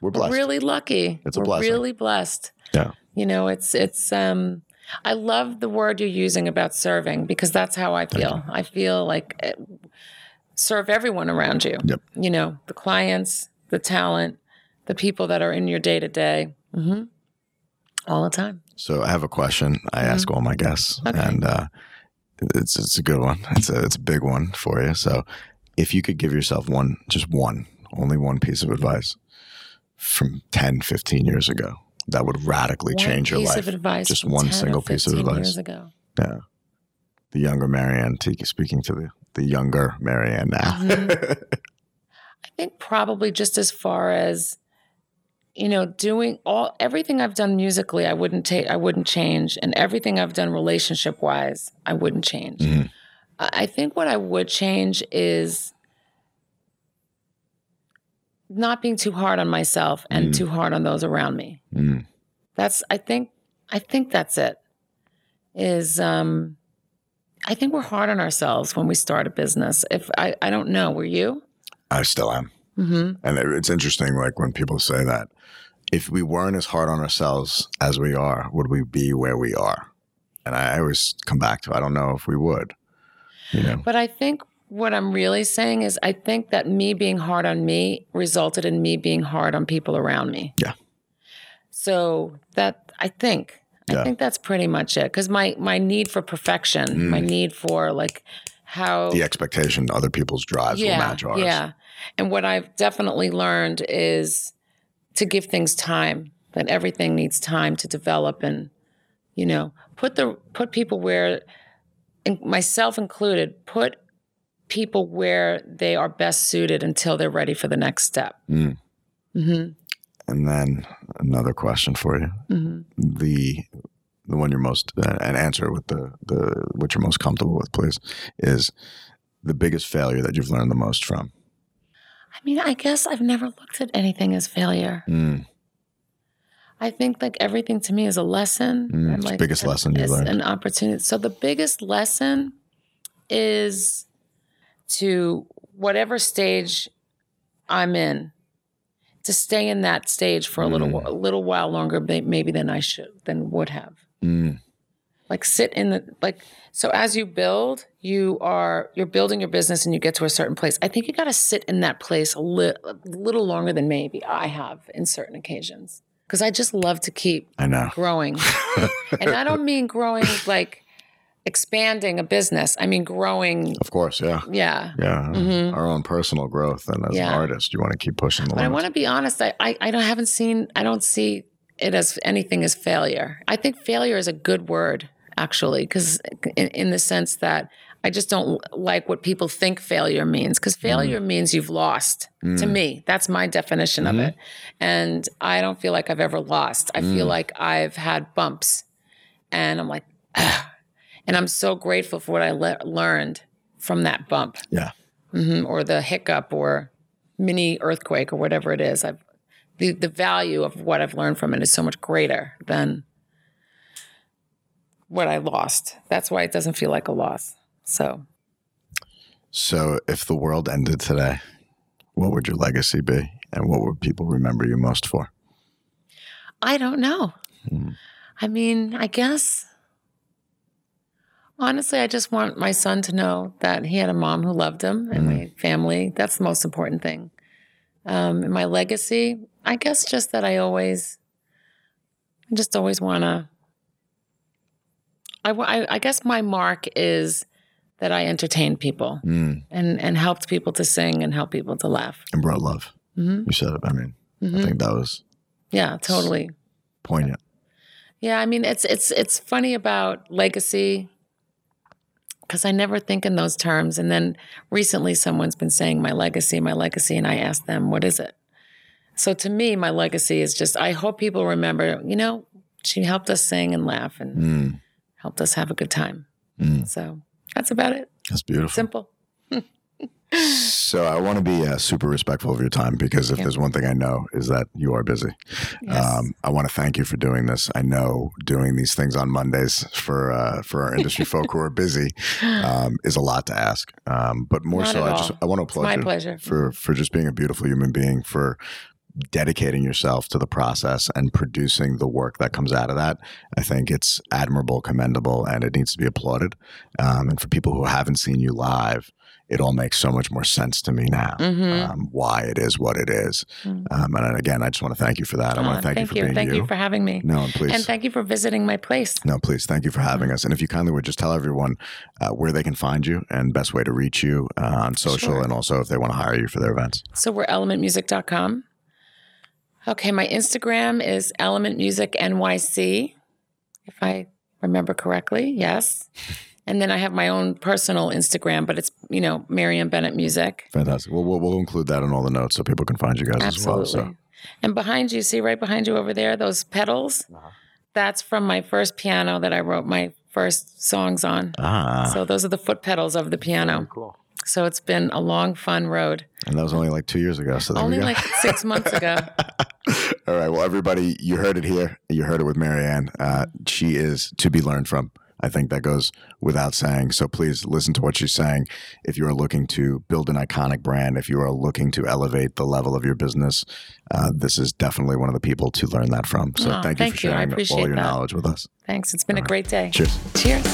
we're we're blessed. really lucky. It's a we're blessing. Really blessed. Yeah. You know, it's it's. um I love the word you're using about serving because that's how I feel. I feel like eh, serve everyone around you. Yep. You know, the clients, the talent, the people that are in your day to day, all the time. So I have a question I ask all my guests, Mm-hmm. Okay. and uh, it's it's a good one. It's a it's a big one for you. So if you could give yourself one, just one, only one piece of advice from 10, 15 years ago that would radically One change your life. Just one 10 single piece of advice. Years ago. Yeah. The younger Marianne Tiki speaking to the, the younger Marianne now. Mhm. I think probably just as far as you know, doing all everything I've done musically, I wouldn't take, I wouldn't change, and everything I've done relationship wise, I wouldn't change. Mhm. I think what I would change is not being too hard on myself and Mm. too hard on those around me. Mm. That's I think I think that's it. Is um I think we're hard on ourselves when we start a business. If I I don't know, were you? I still am. Mm-hmm. And it's interesting, like when people say that, if we weren't as hard on ourselves as we are, would we be where we are? And I always come back to, I don't know if we would. You know, But I think what I'm really saying is I think that me being hard on me resulted in me being hard on people around me. Yeah. So that I think Yeah. I think that's pretty much it cuz my my need for perfection, Mm. my need for like how the expectation other people's drives will match ours. Yeah. And what I've definitely learned is to give things time, that everything needs time to develop and, you know, put the put people where and myself included, put people where they are best suited until they're ready for the next step. Mm. hmm And then another question for you. hmm The the one you're most uh, and answer with the the what you're most comfortable with, please, is the biggest failure that you've learned the most from. I mean, I guess I've never looked at anything as failure. Mm, I think like everything to me is a lesson. Mm, and, the like biggest lesson you learned. An opportunity. So the biggest lesson is to whatever stage I'm in, to stay in that stage for a little Mm. a little while longer, maybe than I should than would have. mm, Like sit in the like. So as you build, you are you're building your business and you get to a certain place. I think you got to sit in that place a, li- a little longer than maybe I have in certain occasions because I just love to keep I know. growing. and I don't mean growing like expanding a business. I mean growing, Of course, yeah. yeah. Yeah. Mhm. Our own personal growth. And as Yeah. an artist, you want to keep pushing the But I want to be honest. I, I I don't haven't seen. I don't see it as anything as failure. I think failure is a good word actually, because in, in the sense that I just don't like what people think failure means. Because mm-hmm. failure means you've lost. To mm. me, that's my definition of mm-hmm. it. And I don't feel like I've ever lost. I feel mm. like I've had bumps, and I'm like. And I'm so grateful for what I le- learned from that bump yeah. hmm or the hiccup or mini earthquake or whatever it is. I've the, the value of what I've learned from it is so much greater than what I lost. That's why it doesn't feel like a loss. So So, if the world ended today, what would your legacy be? And what would people remember you most for? I don't know. Mhm. I mean, I guess honestly, I just want my son to know that he had a mom who loved him and my family. That's the most important thing. Um, my legacy, I guess, just that I always, I just always want to. I, I, I guess my mark is that I entertained people Mm. and and helped people to sing and help people to laugh. And brought love. hmm You said it. I mean, I hmm think that was Yeah, totally. poignant. Yeah, I mean it's it's it's funny about legacy because I never think in those terms. And then recently, someone's been saying my legacy, my legacy, and I asked them, "What is it?" So to me, my legacy is just I hope people remember. You know, she helped us sing and laugh and Mm. helped us have a good time. Mm. So that's about it. That's beautiful. Simple. So I want to be uh, super respectful of your time because if there's one thing I know is that you are busy. Yes. Um, I want to thank you for doing this. I know doing these things on Mondays for uh, for our industry folk who are busy um, is a lot to ask. Um, but more Not so, I just. I want to applaud my you pleasure. for for just being a beautiful human being for dedicating yourself to the process and producing the work that comes out of that i think it's admirable commendable and it needs to be applauded um, and for people who haven't seen you live it all makes so much more sense to me now Mhm. um, why it is what it is Mm. um, and again i just want to thank you for that i want to thank, you for being Thank you, Thank you for having me. no and please And thank you for visiting my place. no, please. Thank you for having us. And if you kindly would just tell everyone uh, where they can find you and best way to reach you uh, on social, Sure. and also if they want to hire you for their events. So we're elementmusic.com. Okay, my Instagram is elementmusicnyc, if I remember correctly. Yes. And then I have my own personal Instagram, but it's, you know, Marianne Bennett Music. Fantastic. Well, we'll, we'll include that in all the notes so people can find you guys Absolutely. as well. So And behind you, see right behind you over there, those pedals? Uh-huh. That's from my first piano that I wrote my first songs on. ah, So those are the foot pedals of the piano. cool. So it's been a long, fun road. And that was only like two years ago. So there Only like six months ago. all right. Well, everybody, you heard it here. You heard it with Marianne. Uh, she is to be learned from. I think that goes without saying. So please listen to what she's saying. If you are looking to build an iconic brand, if you are looking to elevate the level of your business, uh, this is definitely one of the people to learn that from. So Aw, thank you thank for you. I sharing all your that. knowledge with us. Thanks. It's been a great day. Cheers. Cheers.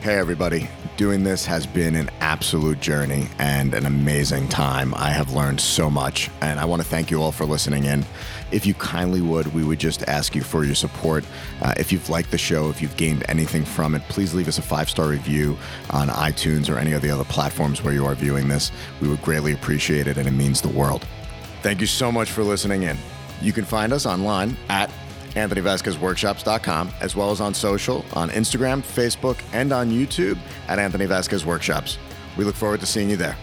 Hey, everybody. Doing this has been an absolute journey and an amazing time. I have learned so much, and I want to thank you all for listening in. If you kindly would, we would just ask you for your support. Uh, if you've liked the show, if you've gained anything from it, please leave us a five star review on iTunes or any of the other platforms where you are viewing this. We would greatly appreciate it, and it means the world. Thank you so much for listening in. You can find us online at AnthonyVazquezWorkshops.com, as well as on social, on Instagram, Facebook, and on YouTube at Anthony Vazquez Workshops. We look forward to seeing you there.